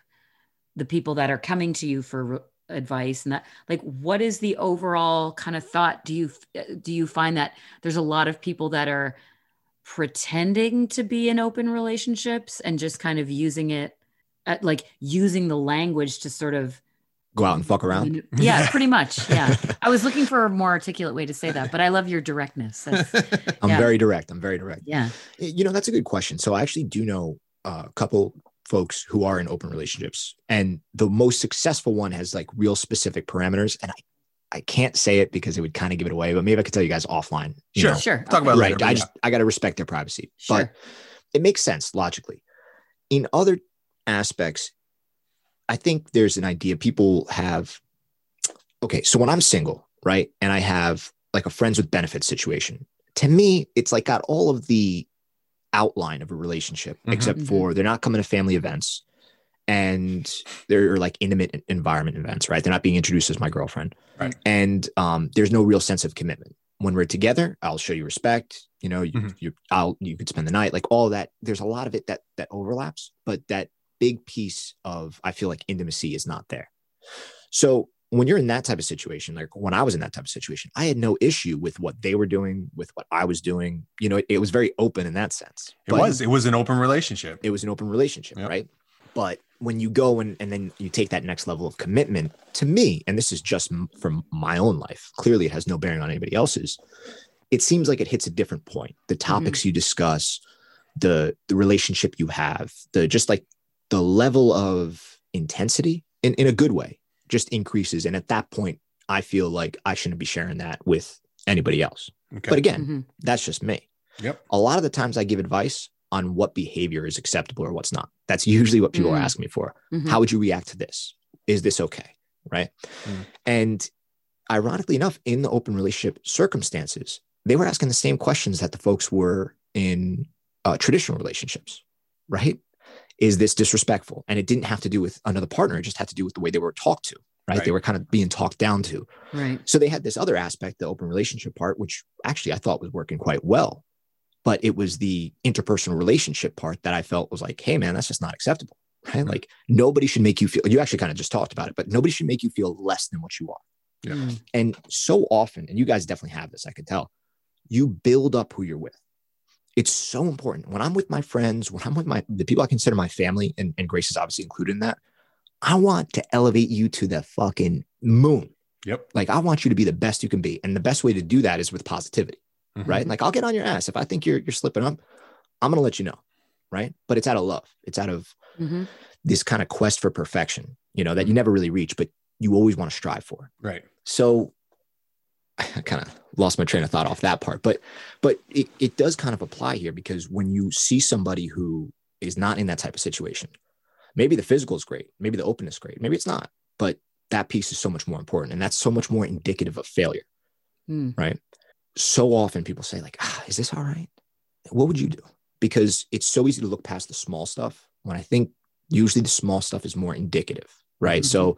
S2: the people that are coming to you for re- advice and that like what is the overall kind of thought? Do you eh, do you find that there's a lot of people that are pretending to be in open relationships and just kind of using it at, like using the language to sort of
S3: go out and fuck around
S2: yeah <laughs> pretty much yeah i was looking for a more articulate way to say that but i love your directness That's- <laughs>
S3: i'm very direct i'm very direct
S2: yeah
S3: you know that's a good question so i actually do know a couple folks who are in open relationships and the most successful one has like real specific parameters and i i can't say it because it would kind of give it away but maybe i could tell you guys offline you
S1: Sure.
S3: know?
S2: sure
S1: Talk
S2: okay.
S1: about
S3: right
S1: later, but
S3: i
S1: yeah.
S3: just i got to respect their privacy
S2: Sure.
S3: but it makes sense logically in other aspects I think there's an idea people have. Okay, so when I'm single, right, and I have like a friends with benefits situation, to me, it's like got all of the outline of a relationship,
S1: Mhm.
S3: except
S2: Mhm.
S3: for they're not coming to family events and they're like intimate environment events, right? They're not being introduced as my girlfriend.
S1: Right.
S3: And um, there's no real sense of commitment. When we're together, I'll show you respect. You know, you,
S1: Mhm.
S3: you I'll you could spend the night, like all that. There's a lot of it that that overlaps, but that big piece of I feel like intimacy is not there. So when you're in that type of situation, like when I was in that type of situation, I had no issue with what they were doing, with what I was doing. You know, it, it was very open in that sense.
S1: It
S3: But
S1: was. It was an open relationship.
S3: it was an open relationship,
S1: Yep.
S3: right? But when you go and, and then you take that next level of commitment, to me, and this is just from my own life, clearly it has no bearing on anybody else's. It seems like it hits a different point. The mm-hmm. topics you discuss, the the relationship you have, the just like the level of intensity in, in a good way just increases. And at that point, I feel like I shouldn't be sharing that with anybody else.
S1: Okay.
S3: But again,
S2: Mhm.
S3: that's just me.
S1: Yep.
S3: A lot of the times I give advice on what behavior is acceptable or what's not. That's usually what people are
S2: Mm.
S3: asking me for.
S2: Mhm.
S3: How would you react to this? Is this okay? Right.
S1: Mm.
S3: And ironically enough, in the open relationship circumstances, they were asking the same questions that the folks were in uh, traditional relationships. Right. Is this disrespectful? And it didn't have to do with another partner. It just had to do with the way they were talked to. Right.
S1: Right.
S3: They were kind of being talked down to.
S2: Right.
S3: So they had this other aspect, the open relationship part, which actually I thought was working quite well. But it was the interpersonal relationship part that I felt was like, hey, man, that's just not acceptable. Right.
S1: Mhm.
S3: Like nobody should make you feel, you actually kind of just talked about it, but nobody should make you feel less than what you are.
S1: Yeah.
S2: Mm.
S3: And so often, and you guys definitely have this, I can tell, you build up who you're with. It's so important. When I'm with my friends, when I'm with my the people I consider my family, and, and Grace is obviously included in that, I want to elevate you to the fucking moon.
S1: Yep.
S3: Like I want you to be the best you can be. And the best way to do that is with positivity,
S1: Mhm.
S3: right? Like I'll get on your ass. If I think you're you're slipping up, I'm gonna let you know. Right. But it's out of love. It's out of
S2: Mhm.
S3: this kind of quest for perfection, you know, that you never really reach, but you always want to strive for.
S1: Right.
S3: So I kind of lost my train of thought off that part, but but it, it does kind of apply here because when you see somebody who is not in that type of situation, maybe the physical is great, maybe the openness is great, maybe it's not, but that piece is so much more important, and that's so much more indicative of failure.
S2: Mm.
S3: Right? So often people say like, ah, "Is this all right? What would you do?" Because it's so easy to look past the small stuff when I think usually the small stuff is more indicative, right?
S2: Mhm.
S3: So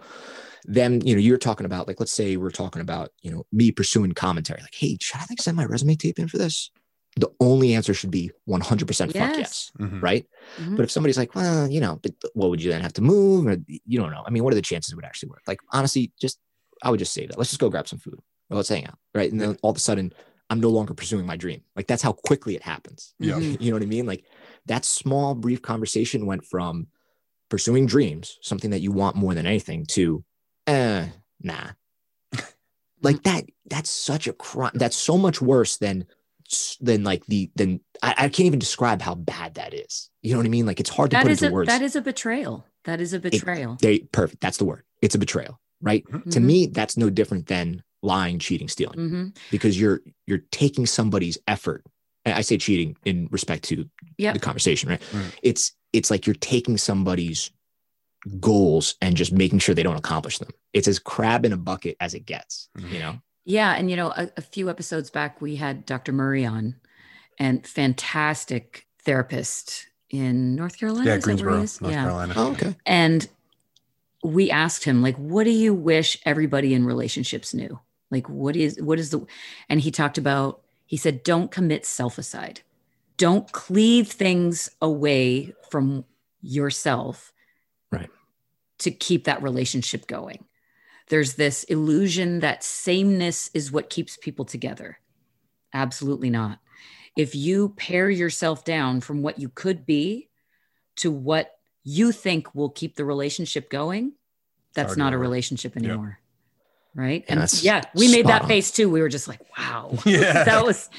S3: then you know you're talking about like let's say we're talking about you know me pursuing commentary like hey should i like send my resume tape in for this the only answer should be 100% fuck
S2: Yes.
S3: yes
S1: Mhm.
S3: right
S2: Mhm.
S3: but if somebody's like well you know but what would you then have to move or you don't know i mean what are the chances it would actually work like honestly just i would just say that let's just go grab some food or let's hang out right and then all of a sudden i'm no longer pursuing my dream like that's how quickly it happens
S1: Yeah. <laughs>
S3: You know what I mean? Like that small, brief conversation went from pursuing dreams, something that you want more than anything, to, eh, nah. <laughs> like that, that's such a crime. That's so much worse than, than like the, than I, I can't even describe how bad that is. You know what I mean? Like it's hard to
S2: That
S3: put into
S2: a
S3: words.
S2: that is a betrayal. That is a betrayal.
S3: they perfect. That's the word. It's a betrayal, right? To
S2: Mhm.
S3: me, that's no different than lying, cheating, stealing
S2: Mhm.
S3: because you're, you're taking somebody's effort. I I say cheating in respect to
S2: Yep.
S3: the conversation, right?
S1: Mm.
S3: It's it's like you're taking somebody's goals and just making sure they don't accomplish them. It's as crab in a bucket as it gets,
S1: Mhm.
S3: you know.
S2: Yeah, and you know, a, a few episodes back, we had Dr. Murray on, and fantastic therapist in North Carolina.
S1: Yeah,
S2: is that where he
S1: Greensboro. North
S2: yeah.
S1: Carolina.
S3: Oh, okay.
S2: And we asked him, like, what do you wish everybody in relationships knew? Like, what is what is the and he talked about, he said, don't commit self-aside. Don't cleave things away from yourself.
S3: Right.
S2: To keep that relationship going. There's this illusion that sameness is what keeps people together. Absolutely not. If you pare yourself down from what you could be to what you think will keep the relationship going, that's
S1: hard
S2: not a relationship
S1: Yep.
S2: Right. And yeah, we made that
S3: on.
S2: face too. We were just like, wow. <laughs>
S1: Yeah.
S2: that was,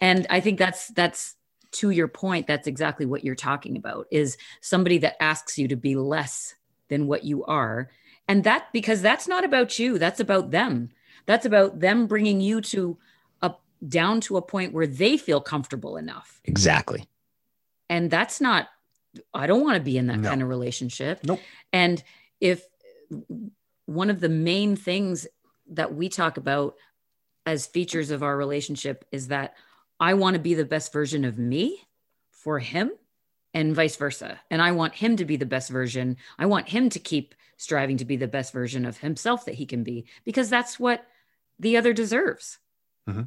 S2: and I think that's, that's, to your point, that's exactly what you're talking about is somebody that asks you to be less than what you are. And that, because that's not about you, that's about them. That's about them bringing you to a down to a point where they feel comfortable enough.
S3: Exactly.
S2: And that's not, I don't want to be in that
S1: No.
S2: kind of relationship.
S1: Nope.
S2: And if one of the main things that we talk about as features of our relationship is that I want to be the best version of me for him and vice versa. And I want him to be the best version. I want him to keep striving to be the best version of himself that he can be because that's what the other deserves.
S1: Mm-hmm.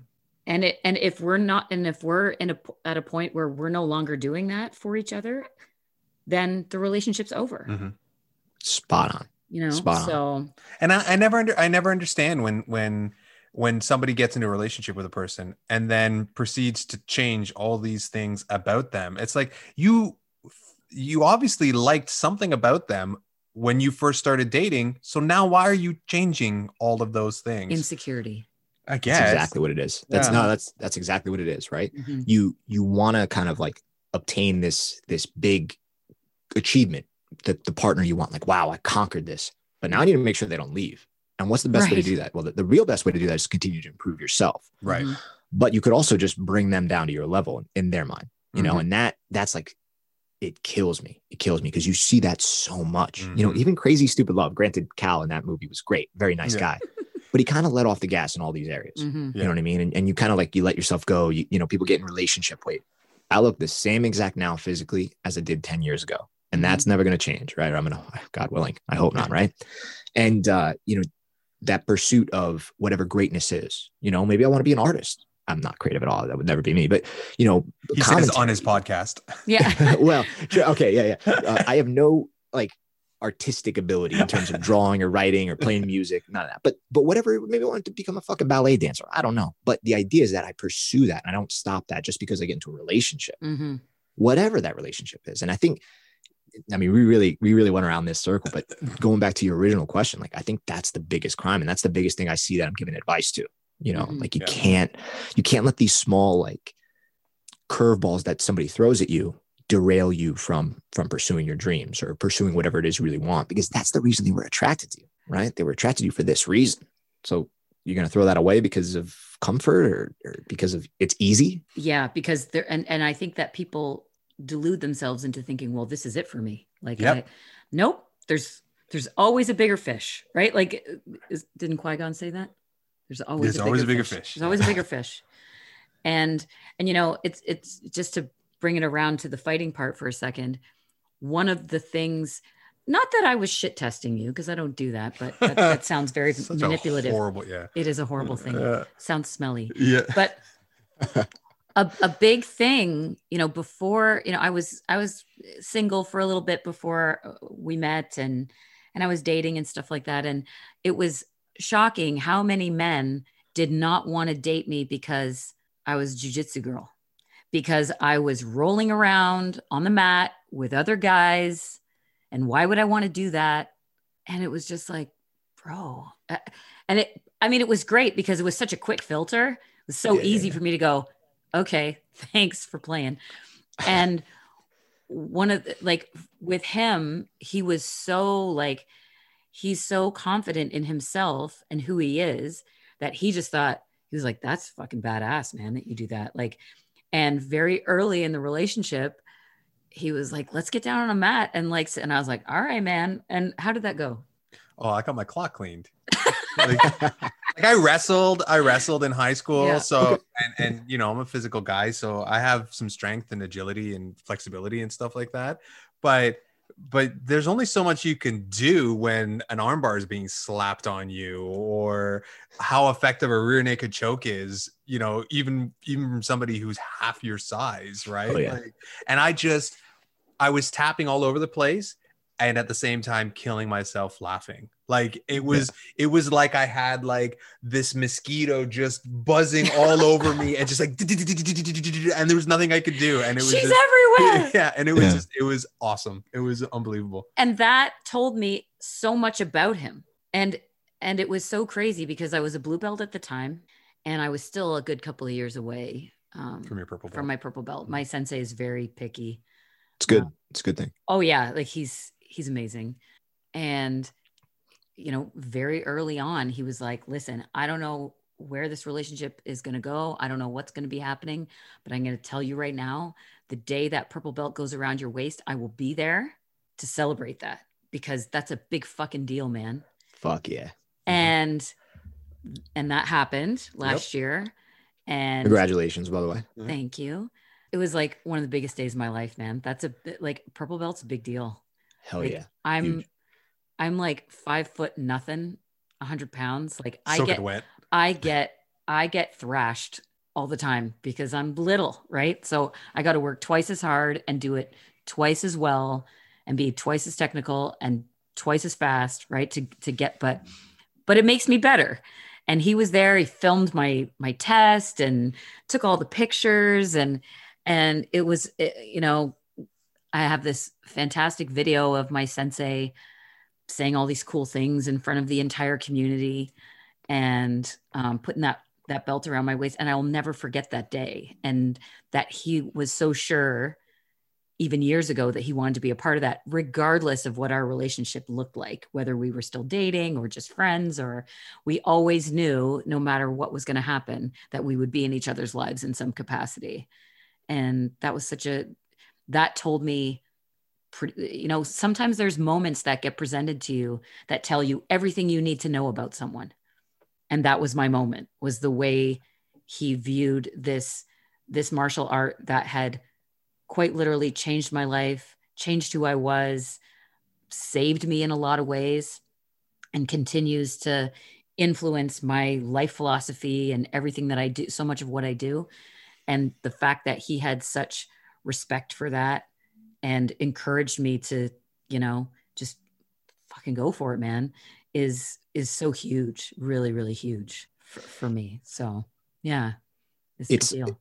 S2: And it and if we're not and if we're in a at a point where we're no longer doing that for each other, then the relationship's over.
S1: Mm-hmm.
S3: Spot on.
S2: You know,
S3: Spot on.
S2: so
S1: and I, I never under I never understand when when when somebody gets into a relationship with a person and then proceeds to change all these things about them. It's like you you obviously liked something about them when you first started dating. So now why are you changing all of those things?
S2: insecurity.
S1: I
S3: That's
S1: guess
S3: exactly what it is. That's
S1: Yeah.
S3: no, that's that's exactly what it is, right?
S2: Mhm.
S3: You you want to kind of like obtain this this big achievement that the partner you want, like, wow, I conquered this. But now I need to make sure they don't leave. And what's the best way to do that? Well, the, the real best way to do that is continue to improve yourself.
S1: right.
S2: Mhm.
S3: But you could also just bring them down to your level in their mind, you know,
S1: Mhm.
S3: and that that's like it kills me. It kills me because you see that so much. You know,
S1: Mhm.
S3: even crazy stupid love. Granted, Cal in that movie was great, very nice
S1: Yeah.
S3: guy, but he kind of let off the gas in all these areas.
S2: Mhm.
S3: You know what I mean? And, and you kind of like you let yourself go. You, you know, people get in relationship weight. I look the same exact now physically as I did 10 years ago. And that's never going to change, right? I'm going to, God willing, I hope not, right? And, uh, you know, that pursuit of whatever greatness is, you know, maybe I want to be an artist. I'm not creative at all. That would never be me. But, you know,
S1: He says on his podcast.
S2: Yeah. <laughs>
S3: well, sure, okay, yeah, yeah. Uh, I have no like artistic ability in terms of <laughs> drawing or writing or playing music, none of that. But but whatever, maybe I wanted to become a fucking ballet dancer. I don't know. But the idea is that I pursue that and I don't stop that just because I get into a relationship,
S2: hmm
S3: whatever that relationship is. And I think, I mean, we really we really went around this circle. But <laughs> going back to your original question, like I think that's the biggest crime, and that's the biggest thing I see that I'm giving advice to. You know,
S2: Mhm.
S3: like you
S1: Yeah.
S3: can't you can't let these small like curveballs that somebody throws at you derail you from from pursuing your dreams or pursuing whatever it is you really want because that's the reason they were attracted to you right they were attracted to you for this reason so you're going to throw that away because of comfort or, or because of it's easy
S2: Yeah, because there and and I think that people delude themselves into thinking, well, this is it for me. Like,
S1: Yep.
S2: I, nope. There's there's always a bigger fish, right? Like, is, didn't Qui Gon say that? There's always
S1: There's
S2: a
S1: always
S2: bigger
S1: a bigger
S2: fish.
S1: fish.
S2: There's always a bigger fish, and and you know, it's it's just to bring it around to the fighting part for a second. One of the things. Not that I was shit testing you because I don't do that, but that, <laughs> that sounds very manipulative.
S1: Horrible, yeah.
S2: it is a horrible thing.
S1: Uh,
S2: Sounds smelly
S1: yeah.
S2: but <laughs> a, a big thing you know before you know i was i was single for a little bit before uh, we met and and i was dating and stuff like that. And it was shocking how many men did not want to date me because i was jujitsu girl because i was rolling around on the mat with other guys and why would i want to do that? And it was just like bro Uh, and it i mean it was great because it was such a quick filter. It was so
S3: Yeah, yeah,
S2: easy
S3: yeah.
S2: for me to go okay <laughs> thanks for playing. And one of the, like with him he was so like he's so confident in himself and who he is that he just thought he was like that's fucking badass man that you do that. Like and very early in the relationship he was like let's get down on a mat and like and i was like all right man. And how did that go?
S1: Oh, I got my clock cleaned. <laughs> like, like I wrestled, I wrestled in high school.
S2: Yeah.
S1: So and and you know, I'm a physical guy, so I have some strength and agility and flexibility and stuff like that. But but there's only so much you can do when an armbar is being slapped on you or how effective a rear naked choke is, you know, even even from somebody who's half your size, right?
S3: Oh, yeah.
S1: Like, and I just I was tapping all over the place and at the same time killing myself laughing. Like it was it was like I had like this mosquito just buzzing all over me and just like <laughs> and there was nothing I could do and it was
S2: she's
S1: just,
S2: everywhere. <laughs>
S1: Yeah and it was
S3: Yeah.
S1: just it was awesome. It was unbelievable.
S2: and that told me so much about him. And and it was so crazy because i was a blue belt at the time and i was still a good couple of years away um,
S1: From your purple belt.
S2: from my purple belt. My sensei is very picky.
S3: It's good. It's a good thing.
S2: Oh yeah. Like he's he's amazing. And you know very early on he was like listen i don't know where this relationship is going to go i don't know what's going to be happening but i'm going to tell you right now the day that purple belt goes around your waist i will be there to celebrate that because that's a big fucking deal, man.
S3: Fuck yeah. Mm-hmm.
S2: And and that happened last year. And
S3: Congratulations, by the way. Mm-hmm.
S2: thank you. It was like one of the biggest days of my life, man. That's a bit like purple belt's a big deal.
S3: Hell
S2: Like,
S3: yeah.
S2: I'm
S3: Huge.
S2: I'm like five foot nothing, a hundred pounds. Like I
S1: Soak
S2: get
S1: wet.
S2: I get I get thrashed all the time because I'm little, right? So I got to work twice as hard and do it twice as well and be twice as technical and twice as fast, right? To to get but but it makes me better. And he was there, he filmed my my test and took all the pictures and and it was eh, you know I have this fantastic video of my sensei saying all these cool things in front of the entire community and um, putting that that belt around my waist. And i will never forget that day and that he was so sure even years ago that he wanted to be a part of that regardless of what our relationship looked like whether we were still dating or just friends or we always knew no matter what was going to happen that we would be in each other's lives in some capacity. And that was such a that told me you know sometimes there's moments that get presented to you that tell you everything you need to know about someone. And that was my moment was the way he viewed this this martial art that had quite literally changed my life changed who i was saved me in a lot of ways and continues to influence my life philosophy and everything that i do so much of what i do. And the fact that he had such respect for that and encouraged me to you know just fucking go for it man is is so huge really really huge for, for me so yeah it's,
S3: It's-
S2: deal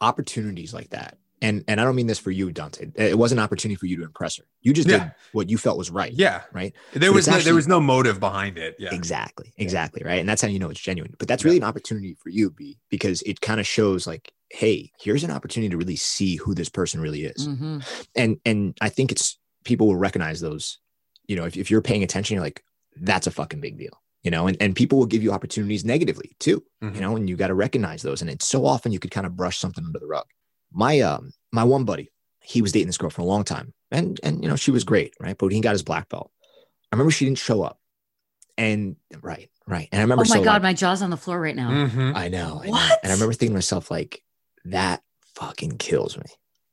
S3: Opportunities like that. And and I don't mean this for you, Dante. It wasn't an opportunity for you to impress her. You just
S1: Yeah.
S3: did what you felt was right.
S1: Yeah.
S3: Right.
S1: There
S3: But
S1: was no,
S3: actually-
S1: there was no motive behind it. Yeah.
S3: Exactly. Exactly. Right. And that's how you know it's genuine. But that's really an opportunity for you, B, because it kind of shows like, hey, here's an opportunity to really see who this person really is.
S2: Mhm.
S3: And and I think it's people will recognize those, you know, if, if you're paying attention, you're like, that's a fucking big deal. You know, and, and people will give you opportunities negatively too.
S1: Mhm.
S3: you know, and you got to recognize those. And it's so often you could kind of brush something under the rug. My um my one buddy, he was dating this girl for a long time, and and you know she was great, right? But he got his black belt. I remember she didn't show up, and right, right. And I remember
S2: oh my
S3: so,
S2: god
S3: like,
S2: my jaw's on the floor right now
S1: Mhm.
S3: I know, I know.
S2: What?
S3: And I remember thinking to myself like that fucking kills me.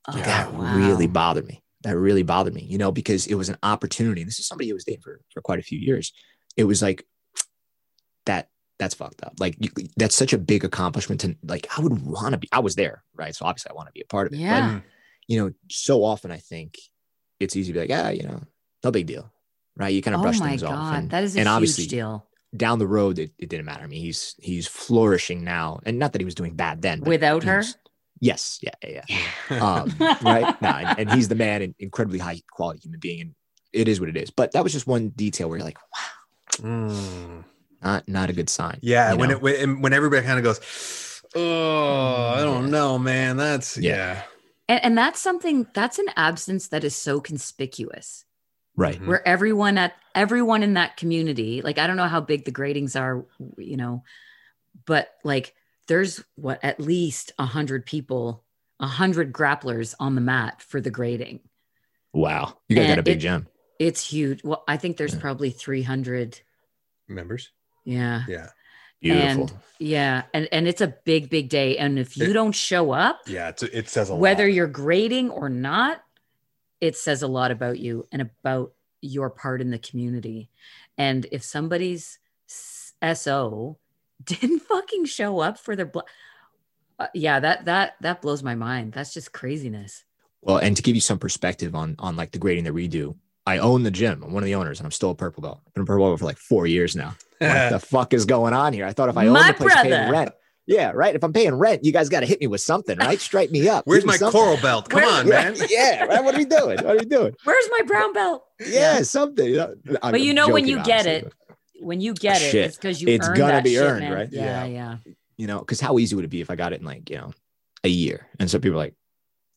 S2: oh,
S3: Like, that
S2: wow.
S3: really bothered me. That really bothered me, you know, because it was an opportunity. This is somebody who was dating for, for quite a few years. It was like that, that's fucked up. Like you, that's such a big accomplishment to like, I would want to be, I was there. Right. So obviously I want to be a part of it.
S2: Yeah.
S3: But, you know, so often I think it's easy to be like, ah, you know, no big deal. Right. You kind of
S2: oh
S3: brush things
S2: god
S3: off. And,
S2: that is a
S3: and
S2: huge
S3: obviously
S2: deal
S3: down the road, it, it didn't matter. I mean, he's, he's flourishing now. And not that he was doing bad then. but
S2: without her
S3: was- yes. Yeah. Yeah. yeah um, <laughs> right? No, and, and he's the man, and incredibly high quality human being, and it is what it is. But that was just one detail where you're like, wow,
S1: Mm.
S3: not not a good sign.
S1: Yeah.
S3: you
S1: When
S3: know?
S1: it when, when everybody kind of goes, oh, I don't know, man. That's
S3: Yeah.
S1: yeah.
S2: and, and that's something that's an absence that is so conspicuous
S3: right,
S2: where everyone at everyone in that community like i don't know how big the gradings are you know but like there's what at least a hundred people a hundred grapplers on the mat for the grading
S3: wow, you guys got a big
S2: it-
S3: gem.
S2: it's huge well i think there's
S3: Yeah.
S2: probably 300
S1: Members.
S2: yeah
S1: Yeah.
S3: Beautiful.
S2: and yeah and and it's a big big day and if you
S1: It-
S2: don't show up
S1: Yeah. It's, it says a
S2: whether
S1: lot.
S2: you're grading or not, it says a lot about you and about your part in the community. And if somebody's SO <laughs> didn't fucking show up for their bl- uh, yeah, that that that blows my mind. That's just craziness.
S3: Well, and to give you some perspective on on like the grading that we do, I own the gym. I'm one of the owners, and I'm still a purple belt. I've been a purple belt for like four years now. What <laughs> the fuck is going on here? I thought if I owned
S2: My
S3: the place paying
S2: brother.
S3: rent, yeah, right. If I'm paying rent, you guys got to hit me with something, right? Strike me up.
S1: Where's
S3: me
S1: my
S3: something.
S1: coral belt? Come
S2: Where-
S1: on, <laughs> man.
S3: yeah, right. What are we doing? What are we doing?
S2: Where's my brown belt?
S3: Yeah, something. I'm-
S2: But you
S3: I'm
S2: know when
S3: joking,
S2: you get
S3: obviously,
S2: it, when you get it,
S3: Shit.
S2: it's because you
S3: It's
S2: earned
S3: gonna
S2: that
S3: be
S2: shit,
S3: earned,
S2: man.
S3: right?
S2: Yeah,
S1: Yeah.
S2: yeah.
S3: you know, because how easy would it be if I got it in like you know a year? And so people are like,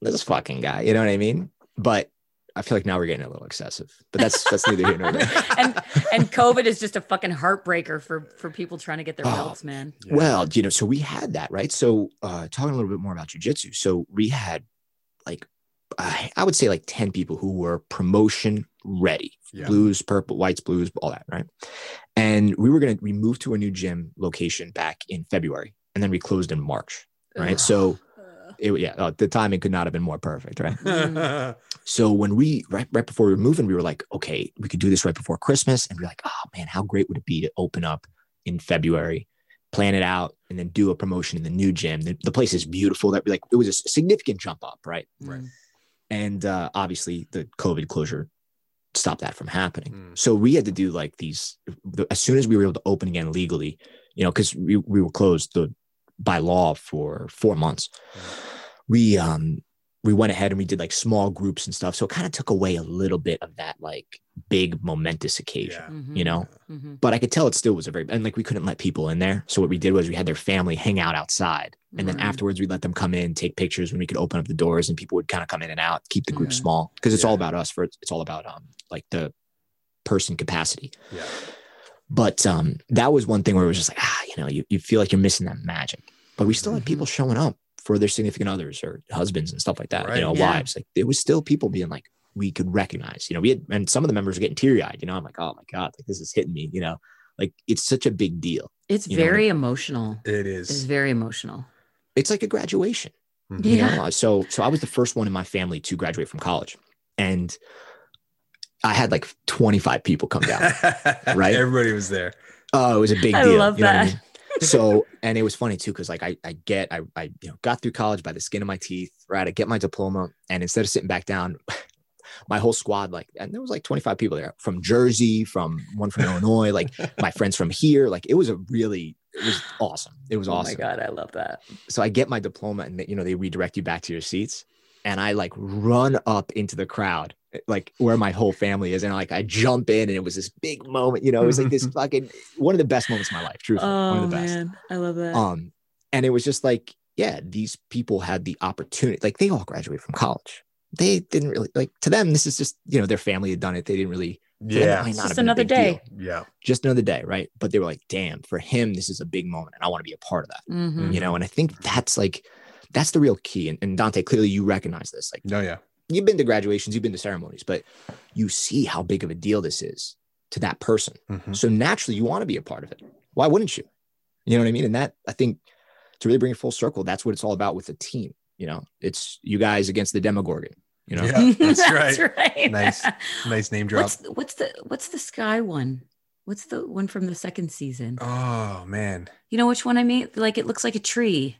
S3: this fucking guy, you know what I mean? But I feel like now we're getting a little excessive. But that's that's neither here nor there. <laughs>
S2: and and COVID is just a fucking heartbreaker for for people trying to get their
S3: Oh.
S2: belts, man.
S1: Yeah.
S3: Well, you know, so we had that, right? So uh talking a little bit more about jujitsu. So we had like I, I would say like 10 people who were promotion ready
S1: Yeah.
S3: blues, purple, whites, blues, all that, right? And we were going to, we moved to a new gym location back in February and then we closed in March, right? So, it, yeah, uh, the timing could not have been more perfect, right? <laughs> <laughs> So when we right right before we were moving, we were like, okay, we could do this right before Christmas, and we are like, oh man, how great would it be to open up in February, plan it out, and then do a promotion in the new gym. The, the place is beautiful. That like it was a significant jump up, right?
S1: Right.
S3: And uh, obviously the COVID closure stopped that from happening.
S1: Mm.
S3: So we had to do like these the, as soon as we were able to open again legally, you know, because we, we were closed the, by law for four months. We um we went ahead and we did like small groups and stuff. So it kind of took away a little bit of that like big momentous occasion,
S1: Yeah.
S2: Mhm.
S3: you know.
S2: Mhm.
S3: But I could tell it still was a very and like we couldn't let people in there. So what we did was we had their family hang out outside, and then afterwards we let them come in, take pictures when we could open up the doors, and people would kind of come in and out, keep the group
S2: Mhm.
S3: small because it's all about us. For it's all about um like the person capacity.
S1: Yeah.
S3: But um that was one thing where it was just like ah you know you, you feel like you're missing that magic. But we still had people showing up for their significant others or husbands and stuff like that.
S1: Right.
S3: You know
S2: Yeah.
S3: wives like there was still people being like we could recognize. You know we had and some of the members were getting teary eyed. You know I'm like oh my god like this is hitting me. You know like it's such a big deal.
S2: It's
S3: You know,
S2: very emotional.
S1: It is.
S2: It's very emotional.
S3: It's like a graduation.
S1: Mhm.
S3: you
S2: Yeah.
S3: know? So so I was the first one in my family to graduate from college, and I had like 25 people come down. <laughs> Right?
S1: Everybody was there.
S3: Oh, it was a big
S2: I
S3: deal.
S2: love
S3: you know what I
S2: that.
S3: mean? So and it was funny too because like I I get I I you know got through college by the skin of my teeth. Right, I get my diploma, and instead of sitting back down. <laughs> My whole squad, like, and there was like 25 people there from Jersey, from one from Illinois, like my <laughs> friends from here. Like, it was a really, it was awesome. It was awesome.
S2: oh my god, I love that.
S3: so I get my diploma and they, you know they redirect you back to your seats and I like run up into the crowd like where my whole family is and like I jump in and it was this big moment you know it was like this <laughs> fucking one of the best moments of my life truthfully one
S2: Oh
S3: of the best
S2: man, I love that.
S3: um and it was just like yeah these people had the opportunity like they all graduated from college they didn't really like to them this is just you know their family had done it they didn't really for them, it
S1: Yeah.
S2: It's just
S3: have been a
S2: another day.
S3: deal.
S1: Yeah.
S3: just another day right but they were like damn for him this is a big moment and I want to be a part of that
S2: Mhm.
S3: you know and i think that's like that's the real key and, and dante clearly you recognize this like
S1: No, yeah.
S3: You've been to graduations you've been to ceremonies but you see how big of a deal this is to that person
S1: Mhm.
S3: so naturally you want to be a part of it why wouldn't you you know what i mean and that i think to really bring it full circle that's what it's all about with the team you know it's you guys against the demogorgon you know
S1: Yeah, that's <laughs> right.
S2: right.
S1: Nice. Nice name drop.
S2: What's what's the what's the sky one? What's the one from the second season?
S1: Oh man.
S2: You know which one I mean? Like it looks like a tree.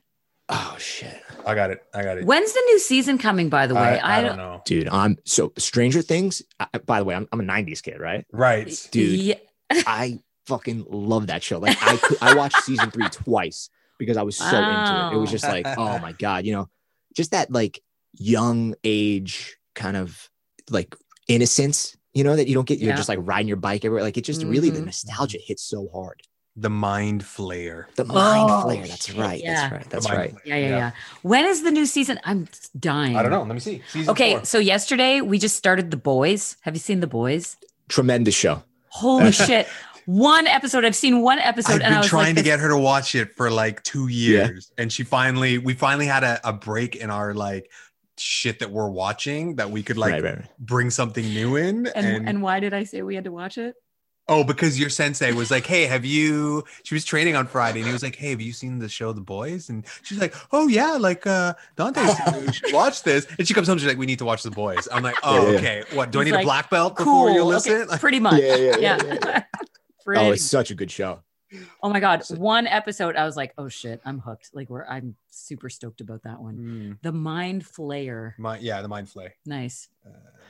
S3: oh shit
S1: I got it. I got it.
S2: When's the new season coming? By the way,
S1: I, I don't know.
S3: dude i'm so stranger things I, by the way I'm, I'm a 90s kid right
S1: Right.
S3: Dude.
S2: Yeah, <laughs>
S3: I fucking love that show. Like I could, I watched season three <laughs> twice because I was so into it. It was just like, oh my god, you know, just that like young age kind of like innocence, you know, that you don't get. You're
S2: Yeah.
S3: just like riding your bike everywhere. Like it just really the
S2: Mhm.
S3: nostalgia hits so hard.
S1: The mind flayer.
S3: The oh, mind
S2: Oh,
S3: flare. That's right.
S2: yeah.
S3: That's right. That's right.
S1: flayer.
S2: yeah, yeah, yeah. When is the new season? I'm dying.
S1: I don't know. Let me see. Season
S2: Okay,
S1: four.
S2: so yesterday we just started The Boys. Have you seen The Boys?
S3: Tremendous show.
S2: Holy <laughs> shit! One episode. I've seen one episode,
S1: I've
S2: and I
S1: been
S2: was
S1: trying
S2: like,
S1: to get her to watch it for like two years, and she finally, we finally had a, a break in our like shit that we're watching that we could like
S3: right, right, right.
S1: bring something new in.
S2: And,
S1: And,
S2: and why did I say we had to watch it?
S1: Oh, because your sensei was like, "Hey, have you?" She was training on Friday, and he was like, "Hey, have you seen the show The Boys?" And she's like, "Oh yeah, like uh Dante, we <laughs> should watch this." And she comes home, she's like, "We need to watch The Boys." I'm like, "Oh, <laughs>
S3: Yeah, yeah.
S1: okay. What do I need
S2: like,
S1: a black belt before you
S2: Cool.
S1: listen?"
S2: Okay, <laughs> pretty much.
S3: Yeah, yeah,
S2: yeah.
S3: yeah, yeah,
S2: Pretty-
S3: Oh, it's such a good show.
S2: oh my god! One episode, I was like, "Oh shit, I'm hooked!" Like, we're I'm super stoked about that one.
S1: Mm,
S2: The Mind Flayer,
S1: my, yeah, the mind flay.
S2: nice.
S1: Uh,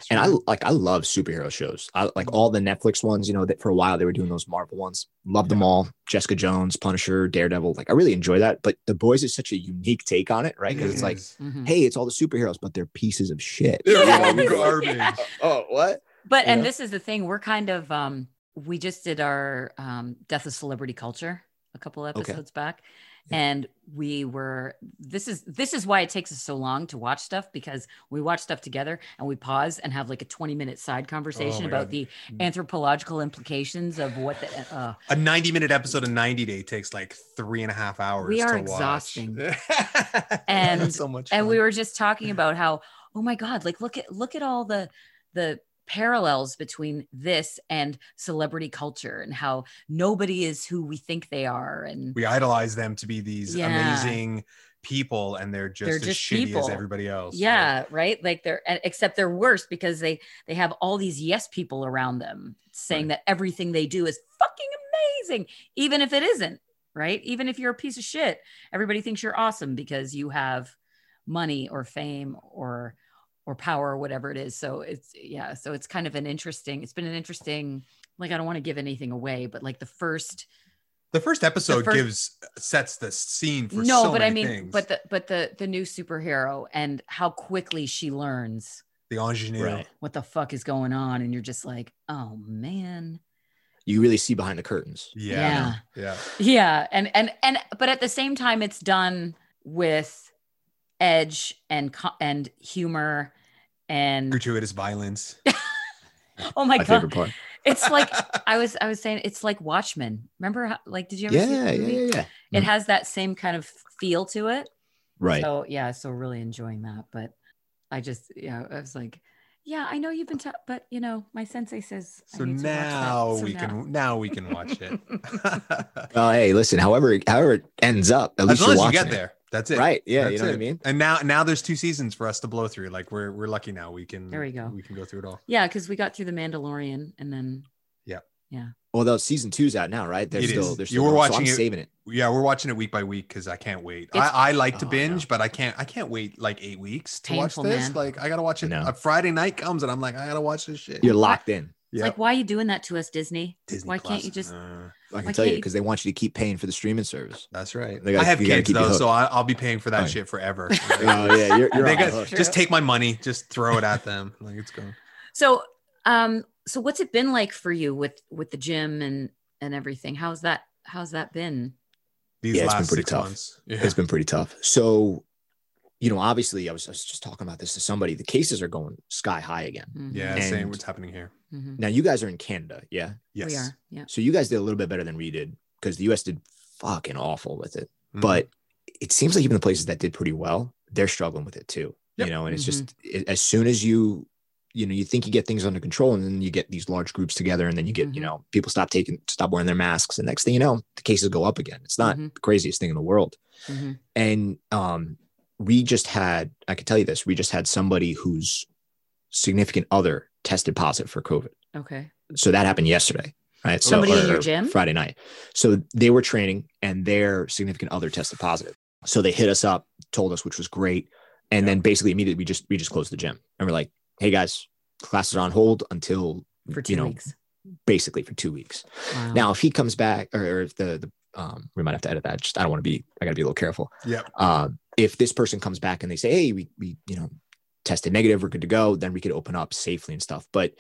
S3: And I like I love superhero shows. I like all the Netflix ones, you know, that for a while they were doing those Marvel ones. Love them all. Jessica Jones, Punisher, Daredevil. Like I really enjoy that. But The Boys is such a unique take on it, right? Because it's like,
S2: Mhm.
S3: hey, it's all the superheroes, but they're pieces of shit.
S1: They're
S2: Yes.
S1: all <laughs> garbage.
S3: oh, what?
S2: But
S3: You
S2: and
S3: know?
S2: this is the thing, we're kind of um we just did our um Death of Celebrity Culture a couple episodes back.
S3: Yeah.
S2: And we were this is this is why it takes us so long to watch stuff because we watch stuff together and we pause and have like a 20 minute side conversation
S1: my
S2: about
S1: God.
S2: the anthropological implications of what the uh
S1: A 90 minute episode of 90 day takes like three and a half hours.
S2: We are
S1: to
S2: exhausting.
S1: Watch. <laughs>
S2: And-
S1: so much.
S2: and we were just talking about how oh my god like look at look at all the the parallels between this and celebrity culture and how nobody is who we think they are and
S1: we idolize them to be these
S2: Yeah.
S1: amazing people and they're just
S2: They're
S1: as
S2: just
S1: shitty
S2: people.
S1: as everybody else
S2: yeah right like they're except they're worse because they they have all these yes people around them saying that everything they do is fucking amazing even if it isn't right even if you're a piece of shit everybody thinks you're awesome because you have money or fame or or power or whatever it is so it's yeah so it's kind of an interesting it's been an interesting like i don't want to give anything away but like the first
S1: the first episode
S2: first-
S1: gives uh, sets the scene for
S2: no
S1: so
S2: but i mean
S1: things.
S2: but the but the the new superhero and how quickly she learns
S1: the ingenue
S3: Right.
S2: what the fuck is going on and you're just like oh man
S3: You really see behind the curtains.
S1: yeah yeah
S2: yeah and and and but at the same time it's done with edge and and humor and
S1: gratuitous violence <laughs>
S2: oh my,
S3: My
S2: god
S3: part.
S2: it's like <laughs> i was i was saying it's like watchmen remember how like did you ever see
S3: Yeah,
S2: that
S3: yeah,
S2: movie?
S3: yeah, yeah.
S2: it
S3: Mhm.
S2: has that same kind of feel to it
S3: Right.
S2: so yeah so really enjoying that but i just yeah i was like yeah i know you've been ta- but you know my sensei says
S1: so
S2: need to watch that.
S1: now
S2: So
S1: we
S2: now-
S1: can now we can watch it <laughs>
S3: Well, hey, listen. However, however it ends up, at
S1: as
S3: least
S1: long
S3: you're
S1: as you get
S3: it.
S1: there that's it
S3: Right. Yeah. you
S1: That's
S3: know what I mean.
S1: and now now there's two seasons for us to blow through like we're we're lucky now we can
S2: There we go.
S1: we can go through it all
S2: yeah because we got through the mandalorian and then Yeah. Yeah.
S3: Although season two's out now, right? They're
S1: It
S3: still
S1: is.
S3: they're
S1: You
S3: still
S1: were
S3: going, so
S1: watching
S3: I'm
S1: it-
S3: saving it.
S1: yeah we're watching it week by week because i can't wait
S2: It's-
S1: I, I like to
S3: Oh,
S1: binge
S3: know.
S1: but i can't i can't wait like eight weeks to
S2: Painful,
S1: watch this
S2: man.
S1: like i gotta watch it
S3: No.
S1: a friday night comes and i'm like i gotta watch this shit
S3: You're locked in.
S2: it's
S1: yeah
S2: like why are you doing that to us disney
S1: Disney
S2: why can't you just-
S1: Uh,
S3: I can
S2: Why
S3: tell you
S2: you-
S3: because they want you to keep paying for the streaming service.
S1: that's right
S3: They gotta-
S1: i have
S3: you gotta
S1: kids
S3: keep you
S1: though so I, i'll be paying for that
S3: yeah.
S1: shit forever <laughs>
S3: Oh yeah, you're, you're
S1: They
S3: on
S1: got-
S3: hook.
S1: just take my money just throw it at them like it's going
S2: so um so what's it been like for you with with the gym and and everything how's that how's that been
S1: these
S3: Yeah, it's been pretty tough.
S1: yeah.
S3: It's been pretty tough. So, you know, obviously, I was, I was just talking about this to somebody. The cases are going sky high again.
S2: Mhm.
S1: yeah
S3: And-
S1: same what's happening here
S2: Mhm.
S3: Now, you guys are in Canada, yeah.
S1: yes
S2: we are yeah
S3: So you guys did a little bit better than we did because the U.S. did fucking awful with it.
S1: Mhm.
S3: But it seems like even the places that did pretty well, they're struggling with it too.
S1: Yep.
S3: You know, and it's
S2: Mhm.
S3: just it, as soon as you, you know, you think you get things under control, and then you get these large groups together, and then you get, you
S2: Mhm.
S3: know, people stop taking, stop wearing their masks, and next thing you know, the cases go up again. It's not
S2: Mhm.
S3: the craziest thing in the world.
S2: Mhm.
S3: And um, we just had, I can tell you this, we just had somebody whose significant other tested positive for COVID.
S2: okay
S3: So that happened yesterday, right? So,
S2: Somebody in your gym?
S3: Friday night. So they were training and their significant other tested positive. So they hit us up, told us, which was great. And then basically immediately we just we just closed the gym and we're like, hey guys, classes are on hold until
S2: for two
S3: you know
S2: weeks
S3: basically for two weeks.
S2: wow.
S3: Now if he comes back or, or if the the um we might have to edit that. Just I don't want to be I gotta be a little careful.
S1: Yep.
S3: Um if this person comes back and they say, hey, we we you know tested negative, we're good to go, then we could open up safely and stuff. But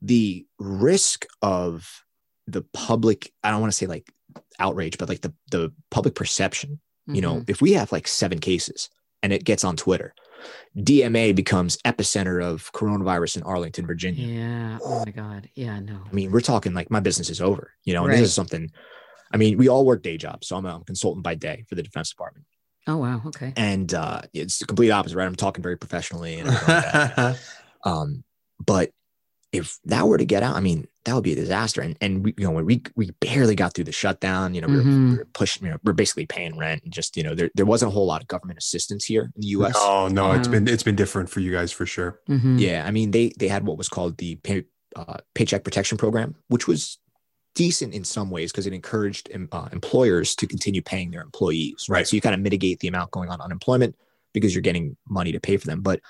S3: the risk of the public, I don't want to say like outrage, but like the the public perception, you know,
S2: Mhm.
S3: if we have like seven cases and it gets on Twitter, DMA becomes epicenter of coronavirus in Arlington, Virginia.
S2: yeah oh my god yeah no
S3: I mean, we're talking like my business is over, you know, and
S2: Right.
S3: this is something. I mean, we all work day jobs, so I'm a consultant by day for the Defense Department,
S2: oh wow okay
S3: and uh, it's the complete opposite, right? I'm talking very professionally, and like that. <laughs> um, but if that were to get out, I mean, that would be a disaster. And and we, you know, when we we barely got through the shutdown, you know, we were, we were pushing, you know, we're basically paying rent, and just you know, there there wasn't a whole lot of government assistance here in the U.S.
S1: oh no it's been it's been different for you guys for sure
S2: Mhm.
S3: Yeah, I mean they they had what was called the pay, uh, paycheck protection program, which was decent in some ways because it encouraged em- uh, employers to continue paying their employees. Right. So you kind of mitigate the amount going on unemployment because you're getting money to pay for them. But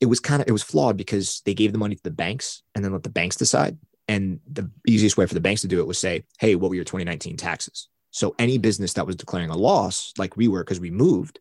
S3: it was kind of it was flawed because they gave the money to the banks and then let the banks decide. And the easiest way for the banks to do it was say, "Hey, what were your 2019 taxes?" So any business that was declaring a loss, like we were because we moved,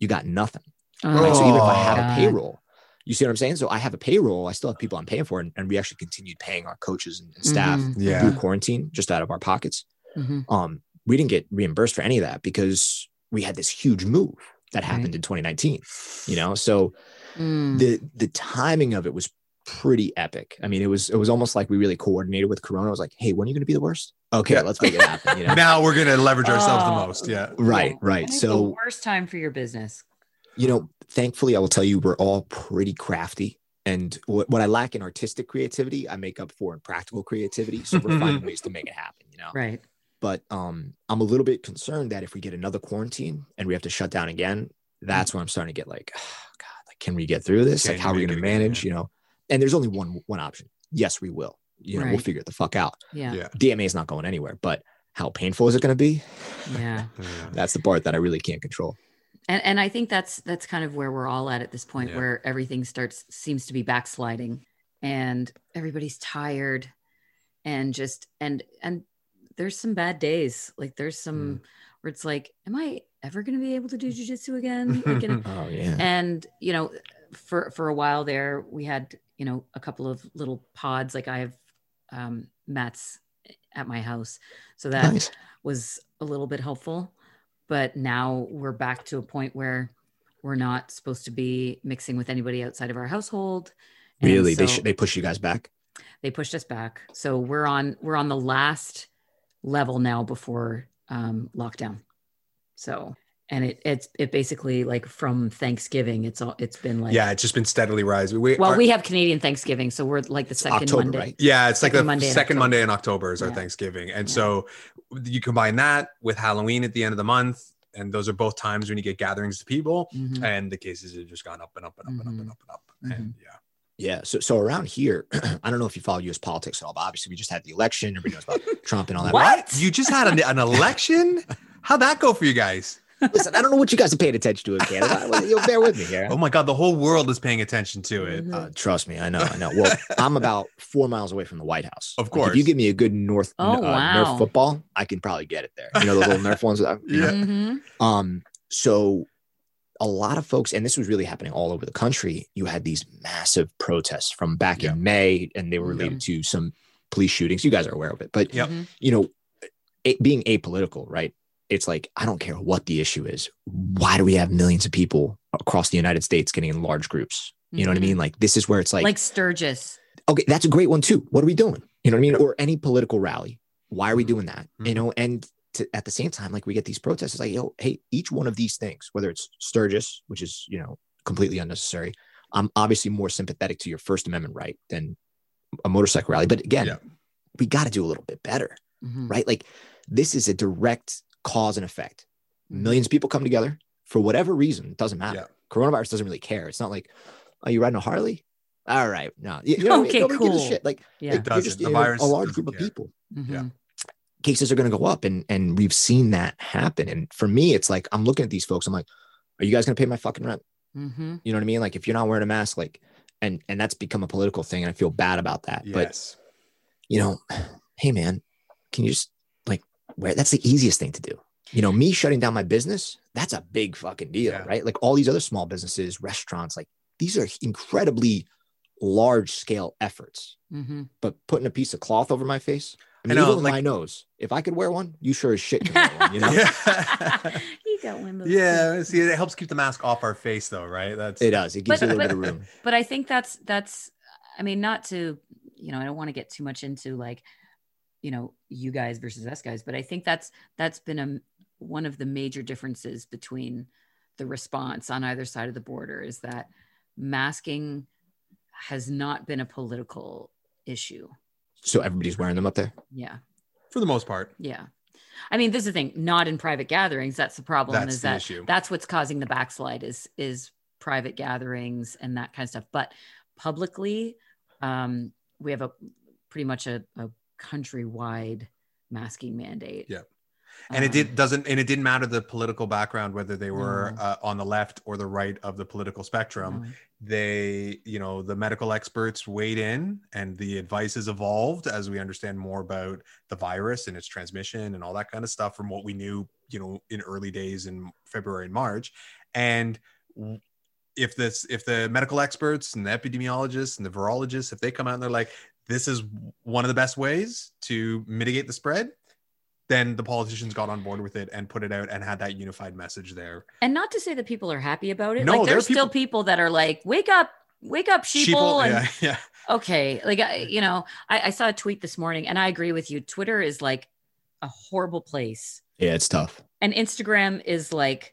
S3: you got nothing.
S2: Oh,
S3: Right. So even if I have a payroll, you see what I'm saying? So I have a payroll, I still have people I'm paying for, and, and we actually continued paying our coaches and, and staff
S2: Mhm.
S1: yeah
S3: through quarantine just out of our pockets.
S2: Mhm.
S3: Um, we didn't get reimbursed for any of that because we had this huge move that happened in 2019. You know, so
S2: Mm.
S3: the the timing of it was pretty epic. I mean, it was it was almost like we really coordinated with Corona. I was like, hey, when are you going to be the worst? Okay,
S1: Yeah.
S3: let's make it happen. You <laughs> know?
S1: now we're gonna leverage ourselves
S2: Oh.
S1: the most yeah
S3: right, right. So
S2: the worst time for your business
S3: you know, thankfully, I will tell you, we're all pretty crafty. And what, what I lack in artistic creativity, I make up for in practical creativity. So we're finding <laughs> ways to make it happen, you know?
S2: Right.
S3: But um, I'm a little bit concerned that if we get another quarantine and we have to shut down again, that's when I'm starting to get like, oh, God, like, can we get through this? Like, how are
S1: we
S3: we going
S1: it
S3: to
S1: again?
S3: manage, you know? And there's only one one option. Yes, we will. You know, we'll figure it the fuck out.
S2: Yeah.
S1: Yeah.
S3: DMA is not going anywhere, but how painful is it going to be?
S2: Yeah. <laughs>
S1: Yeah.
S3: That's the part that I really can't control.
S2: And and I think that's that's kind of where we're all at at this point
S1: Yeah.
S2: where everything starts seems to be backsliding and everybody's tired and just and and there's some bad days. Like there's some where it's like, am I ever going to be able to do jujitsu again? <laughs> Like, in a-
S3: Oh yeah.
S2: and you know for for a while there we had you know a couple of little pods like i have um mats at my house so that
S3: Nice.
S2: was a little bit helpful but now we're back to a point where we're not supposed to be mixing with anybody outside of our household. And
S3: Really, they sh- they push you guys back.
S2: they pushed us back. So we're on we're on the last level now before um lockdown. So and it it's it basically like from thanksgiving it's all it's been like
S1: yeah, it's just been steadily rising. We,
S2: well
S1: our-
S2: we have canadian thanksgiving so we're like the second
S3: October,
S2: monday
S3: right?
S1: yeah, it's like the
S2: Monday
S1: second
S2: October.
S1: Monday in October is our
S2: Yeah.
S1: Thanksgiving, and
S2: Yeah.
S1: so you combine that with Halloween at the end of the month, and those are both times when you get gatherings of people,
S2: Mhm.
S1: and the cases have just gone up and up and up and up and up and up,
S2: Mhm.
S1: and yeah.
S3: Yeah. So so around here, <clears throat> I don't know if you follow U.S. politics at all, but obviously we just had the election. Everybody knows about <laughs> Trump and all that.
S2: What?
S1: You just had an, an election? How'd that go for you guys?
S3: Listen, I don't know what you guys are paying attention to in Canada. <laughs> You'll bear with me here.
S1: Oh my God, the whole world is paying attention to it.
S2: Mhm.
S3: Uh, trust me, I know, I know. Well, <laughs> I'm about four miles away from the White House.
S1: Of
S3: Like,
S1: course.
S3: if you give me a good North
S2: Oh,
S3: uh,
S2: wow.
S3: Nerf football, I can probably get it there. You know the little Nerf <laughs> ones. That, you know?
S1: Yeah.
S2: Mhm.
S3: Um, so a lot of folks, and this was really happening all over the country. You had these massive protests from back
S1: Yeah.
S3: in May, and they were related to some police shootings. You guys are aware of it, but
S1: Yep.
S2: Mhm.
S3: you know, it, being apolitical, right? It's like I don't care what the issue is. Why do we have millions of people across the United States getting in large groups? You know what I
S2: Mhm.
S3: mean? Like this is where it's
S2: like,
S3: like,
S2: sturgis
S3: okay, that's a great one too. What are we doing? You know what I mean? Or any political rally. Why are we doing that? You
S1: Mhm.
S3: know, and to, at the same time, like we get these protests, it's like, yo, hey, each one of these things, whether it's Sturgis, which is you know completely unnecessary. I'm obviously more sympathetic to your First Amendment right than a motorcycle rally. But again,
S1: Yeah.
S3: we got to do a little bit better,
S2: Mhm.
S3: right? Like this is a direct cause and effect.
S2: Mhm.
S3: Millions of people come together for whatever reason. It doesn't matter.
S1: Yeah.
S3: Coronavirus doesn't really care. It's not like, are you riding a Harley? All right, no, you, you know, what I mean?
S2: Okay,
S3: Nobody gives a
S2: cool.
S3: shit. Like
S2: yeah
S3: like, you're
S1: doesn't.
S3: just
S1: The
S3: you know,
S1: virus
S3: a large
S1: doesn't
S3: group of
S1: care.
S3: people.
S2: Mhm.
S1: Yeah.
S3: Cases are going to go up, and and we've seen that happen. And for me, it's like I'm looking at these folks. I'm like, are you guys going to pay my fucking rent?
S2: Mhm.
S3: You know what I mean? Like if you're not wearing a mask, like, and and that's become a political thing, and I feel bad about that. But you know, <sighs> hey man, can you just like wear? That's the easiest thing to do. You know, me shutting down my business, that's a big fucking deal,
S1: Yeah.
S3: right? Like all these other small businesses, restaurants, like these are incredibly large scale efforts.
S2: Mhm.
S3: But putting a piece of cloth over my face, I
S1: I
S3: mean,
S1: know,
S3: even
S1: like-
S3: my nose, if I could wear one, you sure as shit can wear one, you know? <laughs>
S1: Yeah. <laughs>
S2: you got one of those
S1: yeah. See, it helps keep the mask off our face, though, right? That's
S3: It does. It gives
S2: But-
S3: you a little
S2: but-
S3: bit of room.
S2: but I think that's that's I mean not to you know I don't want to get too much into like you know you guys versus us guys but I think that's that's been a one of the major differences between the response on either side of the border is that masking has not been a political issue
S3: So everybody's wearing them up there.
S2: yeah
S1: for the most part.
S2: yeah I mean this is the thing not in private gatherings that's the problem
S1: That's
S2: is
S1: the
S2: that
S1: issue.
S2: that's what's causing the backslide is is private gatherings and that kind of stuff but publicly um we have a pretty much a, a countrywide masking mandate
S1: Yeah. and it
S2: Um,
S1: did doesn't and it didn't matter the political background whether they were
S2: No.
S1: uh, on the left or the right of the political spectrum
S2: no.
S1: they you know the medical experts weighed in and the advice has evolved as we understand more about the virus and its transmission and all that kind of stuff from what we knew you know in early days in february and march and if this if the medical experts and the epidemiologists and the virologists if they come out and they're like this is one of the best ways to mitigate the spread then the politicians got on board with it and put it out and had that unified message there
S2: and not to say that people are happy about it
S1: No,
S2: like
S1: there are
S2: there's still
S1: people-
S2: people that are like wake up wake up sheeple, and
S1: yeah <laughs> yeah
S2: okay like I, you know I, I saw a tweet this morning and i agree with you twitter is like a horrible place
S3: Yeah, it's tough.
S2: and instagram is like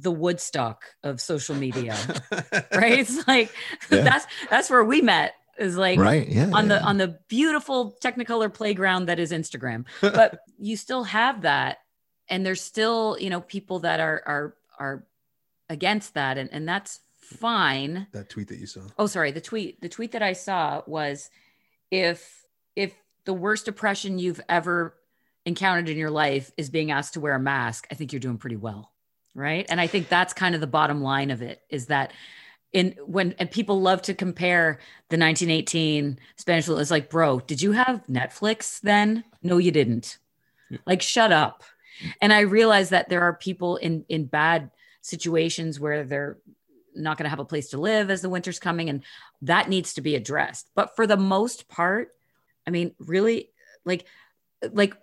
S2: the Woodstock of social media, <laughs> right? It's like
S3: Yeah. <laughs>
S2: that's that's where we met. Is like
S3: right. Yeah.
S2: on the on the beautiful Technicolor playground that is Instagram. But <laughs> you still have that, and there's still you know people that are are are against that, and and that's fine.
S1: that tweet that you saw.
S2: Oh, sorry. The tweet the tweet that I saw was if if the worst depression you've ever encountered in your life is being asked to wear a mask, I think you're doing pretty well. Right. And I think that's kind of the bottom line of it is that in when and people love to compare the 1918 Spanish flu. It's like, bro, did you have Netflix then? No, you didn't.
S1: Yeah.
S2: Like, shut up. And I realize that there are people in in bad situations where they're not going to have a place to live as the winter's coming and that needs to be addressed but for the most part i mean really like like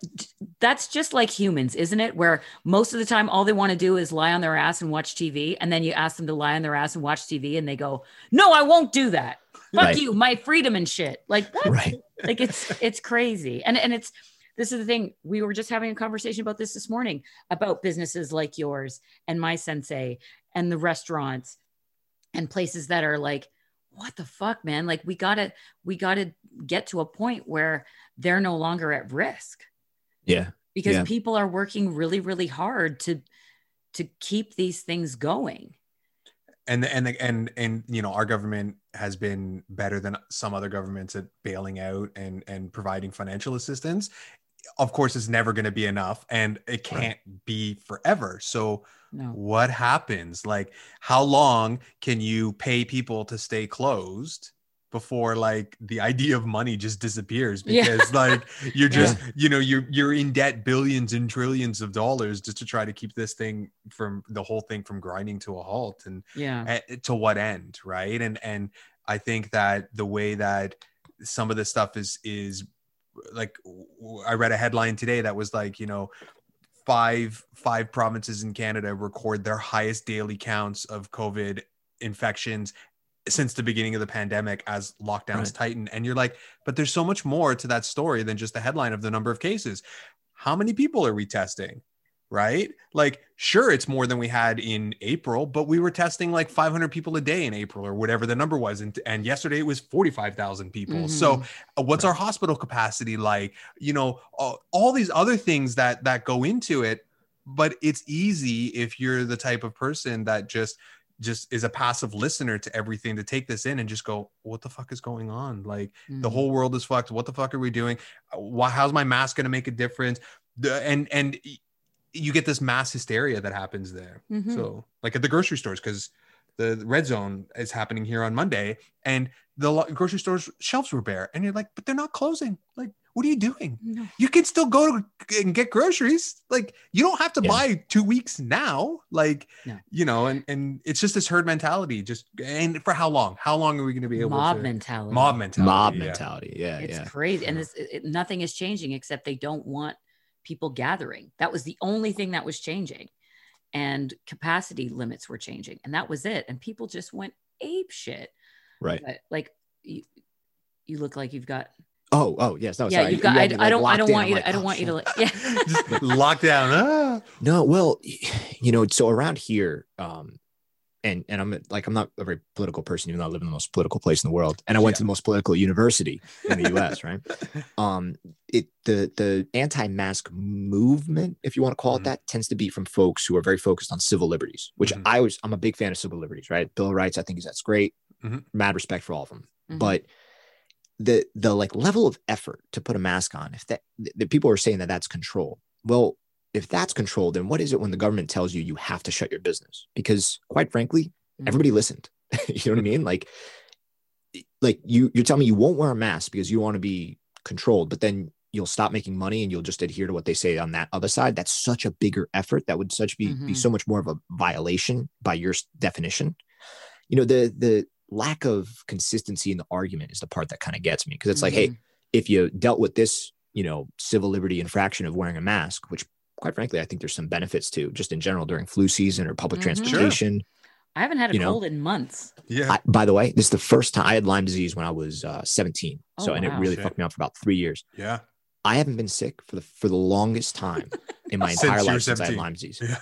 S2: that's just like humans isn't it? Where most of the time all they want to do is lie on their ass and watch tv and then you ask them to lie on their ass and watch tv and they go no i won't do that. Fuck
S3: Right.
S2: you my freedom and shit. Like what?
S3: Right.
S2: like it's it's crazy. And and it's this is the thing we were just having a conversation about this this morning about businesses like yours and my sensei and the restaurants and places that are like what the fuck man like we gotta we gotta get to a point where they're no longer at risk
S3: Yeah.
S2: because
S3: Yeah.
S2: people are working really really hard to to keep these things going
S1: and the, and the, and and you know our government has been better than some other governments at bailing out and and providing financial assistance of course it's never going to be enough and it can't be forever. So
S2: no.
S1: what happens? Like how long can you pay people to stay closed before like the idea of money just disappears?
S2: Yeah.
S1: because like <laughs> you're just you know you're you're in debt billions and trillions of dollars just to try to keep this thing from the whole thing from grinding to a halt and
S2: yeah.
S1: at, to what end right? And and i think that the way that some of this stuff is is like I read a headline today that was like you know five five provinces in canada record their highest daily counts of covid infections since the beginning of the pandemic as lockdowns
S3: Right.
S1: tighten and you're like but there's so much more to that story than just the headline of the number of cases. How many people are we testing right? Like sure it's more than we had in april but we were testing like 500 people a day in april or whatever the number was and, and yesterday it was 45000 people.
S2: Mhm.
S1: so uh, what's our hospital capacity like? You know all, all these other things that that go into it but it's easy if you're the type of person that just just is a passive listener to everything to take this in and just go what the fuck is going on? Like the
S2: Mhm.
S1: whole world is fucked. What the fuck are we doing? Why how's my mask going to make a difference? The, and and you get this mass hysteria that happens there
S2: Mhm.
S1: so like at the grocery stores because the red zone is happening here on monday and the lo- grocery stores shelves were bare and you're like but they're not closing like what are you doing
S2: No.
S1: you can still go to and get groceries like you don't have to
S3: Yeah.
S1: buy two weeks now like
S2: No.
S1: you know and and it's just this herd mentality just and for how long how long are we going to be able
S2: mob
S1: to
S2: mentality
S1: mob mentality
S3: Mob
S1: yeah.
S3: mentality. Yeah.
S2: it's
S3: yeah.
S2: crazy and
S1: Yeah.
S2: it's, it, it- nothing is changing except they don't want people gathering that was the only thing that was changing and capacity limits were changing and that was it and people just went ape shit
S3: Right.
S2: but like you, you look like you've got
S3: Oh, oh, yes. No,
S2: yeah
S3: sorry.
S2: you've got
S3: You
S2: I,
S3: had me,
S2: I don't i don't
S3: in.
S2: want
S3: I'm
S2: you
S3: like,
S2: to, i don't
S3: oh,
S2: want you to
S3: shit.
S2: like yeah <laughs>
S1: just lockdown ah.
S3: No, well, <sighs> you know, so around here, um, and and I'm like I'm not a very political person, even though I live in the most political place in the world, and I went
S1: Yeah.
S3: to the most political university in the U.S. right? <laughs> Um, it the the anti-mask movement, if you want to call it
S1: Mhm.
S3: that, tends to be from folks who are very focused on civil liberties, which
S1: Mhm.
S3: I was I'm a big fan of civil liberties, right? Bill of Rights, I think is that's great.
S1: Mhm.
S3: Mad respect for all of them,
S2: Mhm.
S3: but the the like level of effort to put a mask on, if that the people are saying that that's control, well, if that's controlled, then what is it when the government tells you you have to shut your business? Because quite frankly,
S2: Mhm.
S3: everybody listened. <laughs> you know what I mean? Like, like you you're telling me you won't wear a mask because you want to be controlled, but then you'll stop making money and you'll just adhere to what they say on that other side. That's such a bigger effort. That would such be be
S2: Mhm.
S3: so much more of a violation by your definition. You know, the the lack of consistency in the argument is the part that kind of gets me because it's like, hey,
S2: Mhm.
S3: if you dealt with this, you know, civil liberty infraction of wearing a mask, which quite frankly, I think there's some benefits to just in general during flu season or public
S2: Mhm.
S3: transportation.
S2: i haven't had a
S3: you know,
S2: cold in months
S1: yeah
S3: I, by the way, this is the first time I had Lyme disease when I was uh, 17. So,
S2: Oh,
S3: and it really
S1: Shit.
S3: fucked me up for about three years.
S1: yeah
S3: I haven't been sick for the for the longest time in my <laughs> entire
S1: you were
S3: life since I had Lyme disease.
S1: yeah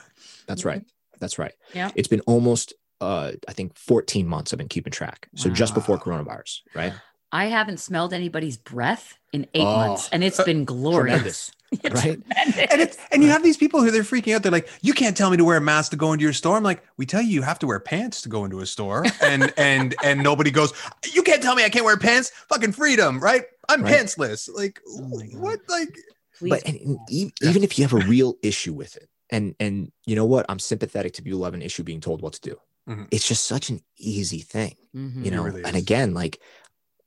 S3: That's right. That's right.
S2: Yeah.
S3: It's been almost, uh, I think, 14 months I've been keeping track. So just before coronavirus, right?
S2: I haven't smelled anybody's breath in eight
S3: Oh,
S2: months, and it's been glorious. It's <laughs>
S3: Right?
S2: tremendous.
S1: and it's and you have these people who they're freaking out. They're like, "You can't tell me to wear a mask to go into your store." I'm like, "We tell you you have to wear pants to go into a store," <laughs> and and and nobody goes, "You can't tell me I can't wear pants." Fucking freedom, right? I'm
S3: Right.
S1: pantsless. Like
S2: Oh
S1: what? Like
S2: Please.
S3: but and, and e-
S1: Yeah.
S3: even if you have a real issue with it and and you know what i'm sympathetic to people who have an issue being told what to do
S1: Mhm.
S3: it's just such an easy thing
S2: Mhm.
S3: you know
S1: really
S3: and again like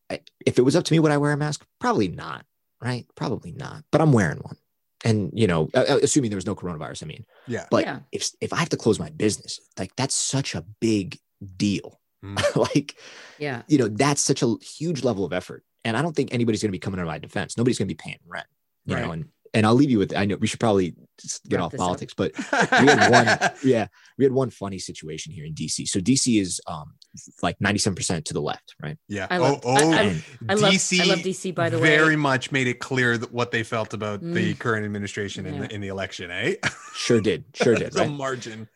S3: I, if it was up to me would i wear a mask probably not right probably not but i'm wearing one and you know assuming there was no coronavirus i mean
S1: yeah.
S3: but
S2: Yeah.
S3: if if i have to close my business like that's such a big deal
S1: Mm. <laughs>
S3: like
S2: yeah.
S3: you know that's such a huge level of effort and i don't think anybody's going to be coming to my defense nobody's going to be paying rent you know and and i'll leave you with i know we should probably just get
S2: Wrap
S3: off
S2: this up.
S3: politics but <laughs> we had one yeah we had one funny situation here in dc so dc is um like 97% to the left right
S1: yeah.
S2: I
S1: oh,
S2: love-
S1: oh,
S2: I- I-
S3: and
S2: I love
S1: DC
S2: I love DC by the way.
S1: very much made it clear that what they felt about the
S2: Mm.
S1: current administration in the in the election, eh? <laughs>
S3: sure did sure did
S1: There's
S3: right
S1: margin.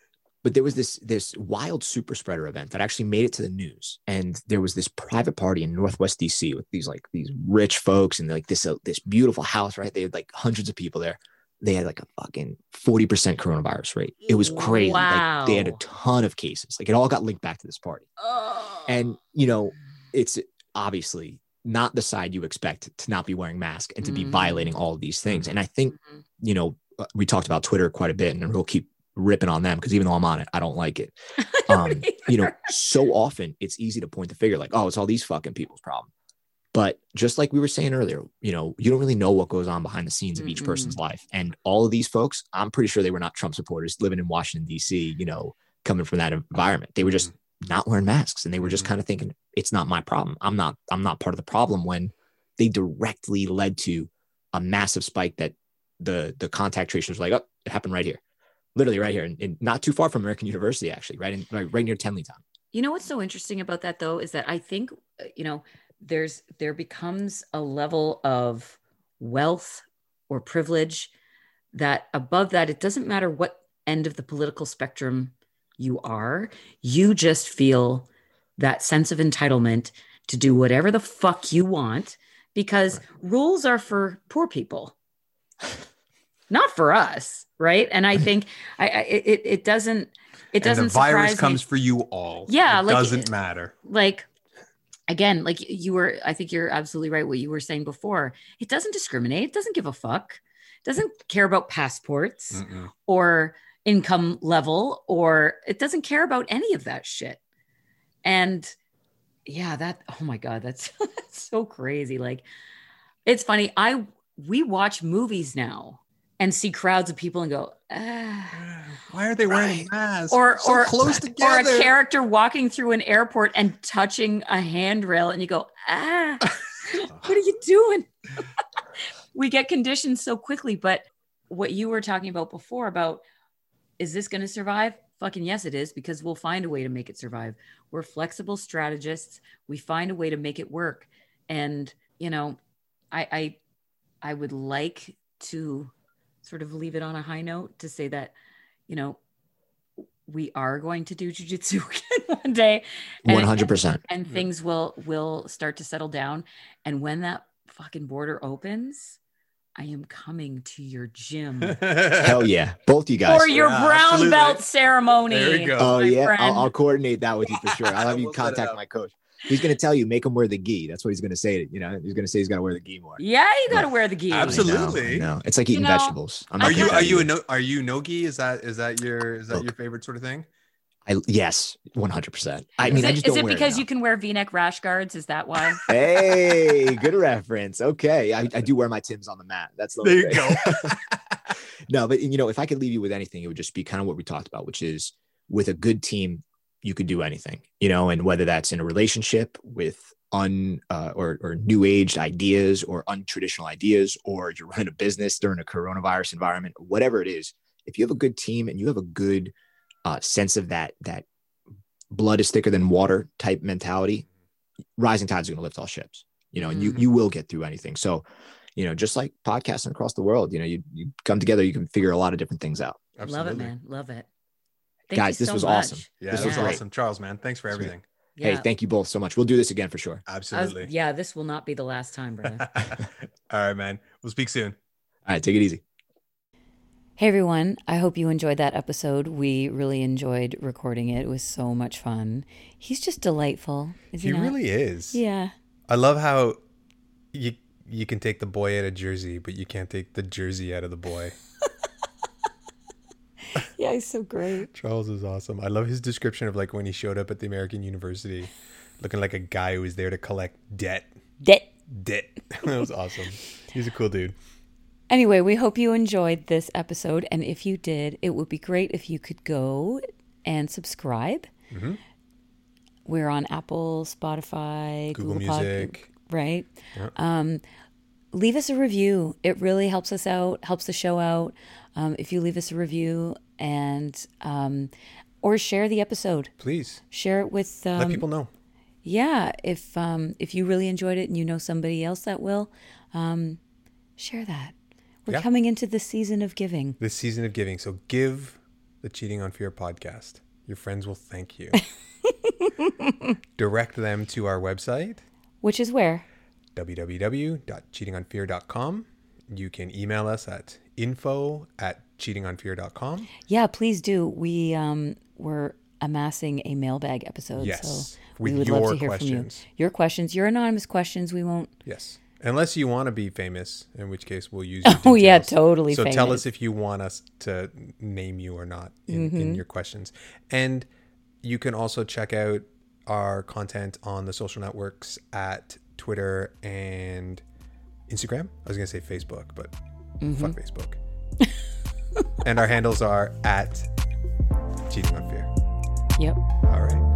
S3: but there was this this wild super spreader event that actually made it to the news and there was this private party in northwest dc with these like these rich folks and like this uh, this beautiful house right they had like hundreds of people there they had like a fucking 40% coronavirus rate it was crazy like they had a ton of cases like it all got linked back to this party
S2: Oh.
S3: and you know it's obviously not the side you expect to not be wearing masks and to be
S2: Mhm.
S3: violating all of these things and i think
S2: Mhm.
S3: you know uh, we talked about twitter quite a bit and we'll keep ripping on them because even though i'm on it i don't like it <laughs> um, you know, <laughs> so often it's easy to point the finger like, oh, it's all these fucking people's problem. But just like we were saying earlier, you know, you don't really know what goes on behind the scenes of each
S2: Mm-mm.
S3: person's life. And all of these folks, I'm pretty sure they were not Trump supporters living in Washington, D.C., you know, coming from that environment. They were just not wearing masks and they were just kind of thinking, it's not my problem. I'm not, I'm not part of the problem when they directly led to a massive spike that the the contact tracers were like, oh, it happened right here. Literally right here, and, and not too far from American University, actually, right in right, right near Tenleytown.
S2: You know what's so interesting about that though is that I think uh, you know there's there becomes a level of wealth or privilege that above that it doesn't matter what end of the political spectrum you are you just feel that sense of entitlement to do whatever the fuck you want because rules are for poor people not for us right and i think i, I it, it doesn't it doesn't
S1: and the virus
S2: me
S1: comes for you all.
S2: Yeah,
S1: it
S2: like-
S1: doesn't matter.
S2: like again like you were i think you're absolutely right what you were saying before. It doesn't discriminate it doesn't give a fuck it doesn't care about passports or income level or it doesn't care about any of that shit. And yeah that oh my god that's, that's <laughs> so crazy like it's funny i we watch movies now and see crowds of people and go ah <sighs>
S1: Why are they wearing
S3: Right.
S1: masks?
S2: or
S1: so
S2: or
S1: close
S2: or a character walking through an airport and touching a handrail and you go ah <laughs> what are you doing? <laughs> We get conditioned so quickly but what you were talking about before about is this going to survive? Fucking yes it is because we'll find a way to make it survive. We're flexible strategists. We find a way to make it work. And you know i i i would like to sort of leave it on a high note to say that you know we are going to do jujitsu <laughs> again one day
S3: One hundred percent.
S2: and things will will start to settle down and when that fucking border opens i am coming to your gym <laughs>
S3: Hell yeah, both you guys.
S2: for your
S1: Yeah,
S2: brown
S1: absolutely.
S2: belt ceremony
S1: There you go.
S3: Oh yeah. I'll, I'll coordinate that with you for sure. I'll have you <laughs>
S1: We'll set
S3: contact my coach. He's gonna tell you make him wear the gi. That's what he's gonna say. You know, he's gonna say he's got to wear the gi more.
S2: yeah you got to wear the gi
S1: Absolutely.
S3: No. It's like
S2: You
S3: eating
S2: know,
S3: vegetables. I'm
S1: Are you are you a no are you nogi? Is that is that your is that
S3: Look.
S1: your favorite sort of thing?
S3: I, yes, one hundred percent. I
S2: is
S3: mean, I
S2: it,
S3: just
S2: is
S3: don't
S2: it
S3: wear
S2: because
S3: now.
S2: you can wear v-neck rash guards is that why <laughs>
S3: Hey, good reference. Okay, I, I do wear my Tims on the mat. That's the
S1: There you go. <laughs> <laughs>
S3: no, but you know, if I could leave you with anything, it would just be kind of what we talked about, which is with a good team, you could do anything, you know, and whether that's in a relationship with un uh, or or new aged ideas or untraditional ideas, or you're running a business during a coronavirus environment, whatever it is, if you have a good team and you have a good uh, sense of that that blood is thicker than water type mentality, rising tides are going to lift all ships, you know, and you
S2: Mm.
S3: you will get through anything. So you know, just like podcasting across the world, you know, you, you come together, you can figure a lot of different things out.
S2: love it man love it Thank
S3: Guys, this
S2: so
S3: was
S2: much.
S3: awesome.
S1: Yeah,
S3: This
S1: this
S3: was
S1: was
S3: great.
S1: awesome. Charles, man, thanks for everything.
S3: Hey,
S2: Yeah.
S3: thank you both so much. We'll do this again for sure.
S2: I was-
S1: Absolutely.
S2: yeah, this will not be the last time, brother. <laughs>
S1: All right, man. We'll speak soon.
S3: All right, take it easy.
S2: Hey everyone, I hope you enjoyed that episode. We really enjoyed recording it. It was so much fun. He's just delightful. Is he,
S1: He
S2: not?
S1: really is.
S2: Yeah.
S1: I love how you you can take the boy out of Jersey, but you can't take the jersey out of the boy. <laughs>
S2: Yeah, he's so great.
S1: Charles is awesome. I love his description of like when he showed up at the American University, looking like a guy who was there to collect debt.
S2: Dead.
S1: Debt. <laughs> that was awesome. He's a cool dude.
S2: Anyway, we hope you enjoyed this episode. And if you did, it would be great if you could go and subscribe.
S1: Mm-hmm.
S2: We're on Apple, Spotify,
S1: Google
S2: Google, Pod-
S1: Music.
S2: right?
S1: Yeah.
S2: Um, leave us a review. It really helps us out, helps the show out. Um, if you leave us a review and um, or share the episode,
S1: Please
S2: share it with um,
S1: let people know.
S2: yeah. If um, if you really enjoyed it and you know somebody else that will, um, share that. We're
S1: Yeah.
S2: coming into the season of giving.
S1: This season of giving. So give the Cheating on Fear podcast. Your friends will thank you. <laughs> Direct them to our website,
S2: Which is where?
S1: www.cheatingonfear.com. You can email us at info at cheatingonfear.com.
S2: Yeah, please do. We um we're amassing a mailbag episode.
S1: Yes,
S2: So
S1: with
S2: we would
S1: your
S2: love to hear
S1: questions.
S2: from you. Your questions, your anonymous questions. We won't
S1: Yes. Unless you want to be famous, in which case we'll use. <laughs> your
S2: Oh, yeah, totally
S1: So tell us if you want us to name you or not in,
S2: Mm-hmm.
S1: in your questions. And you can also check out our content on the social networks at Twitter and Instagram. I was going to say Facebook, but
S2: Mm-hmm.
S1: fuck Facebook. <laughs> and our handles are at Cheating on Fear.
S2: Yep.
S1: All right.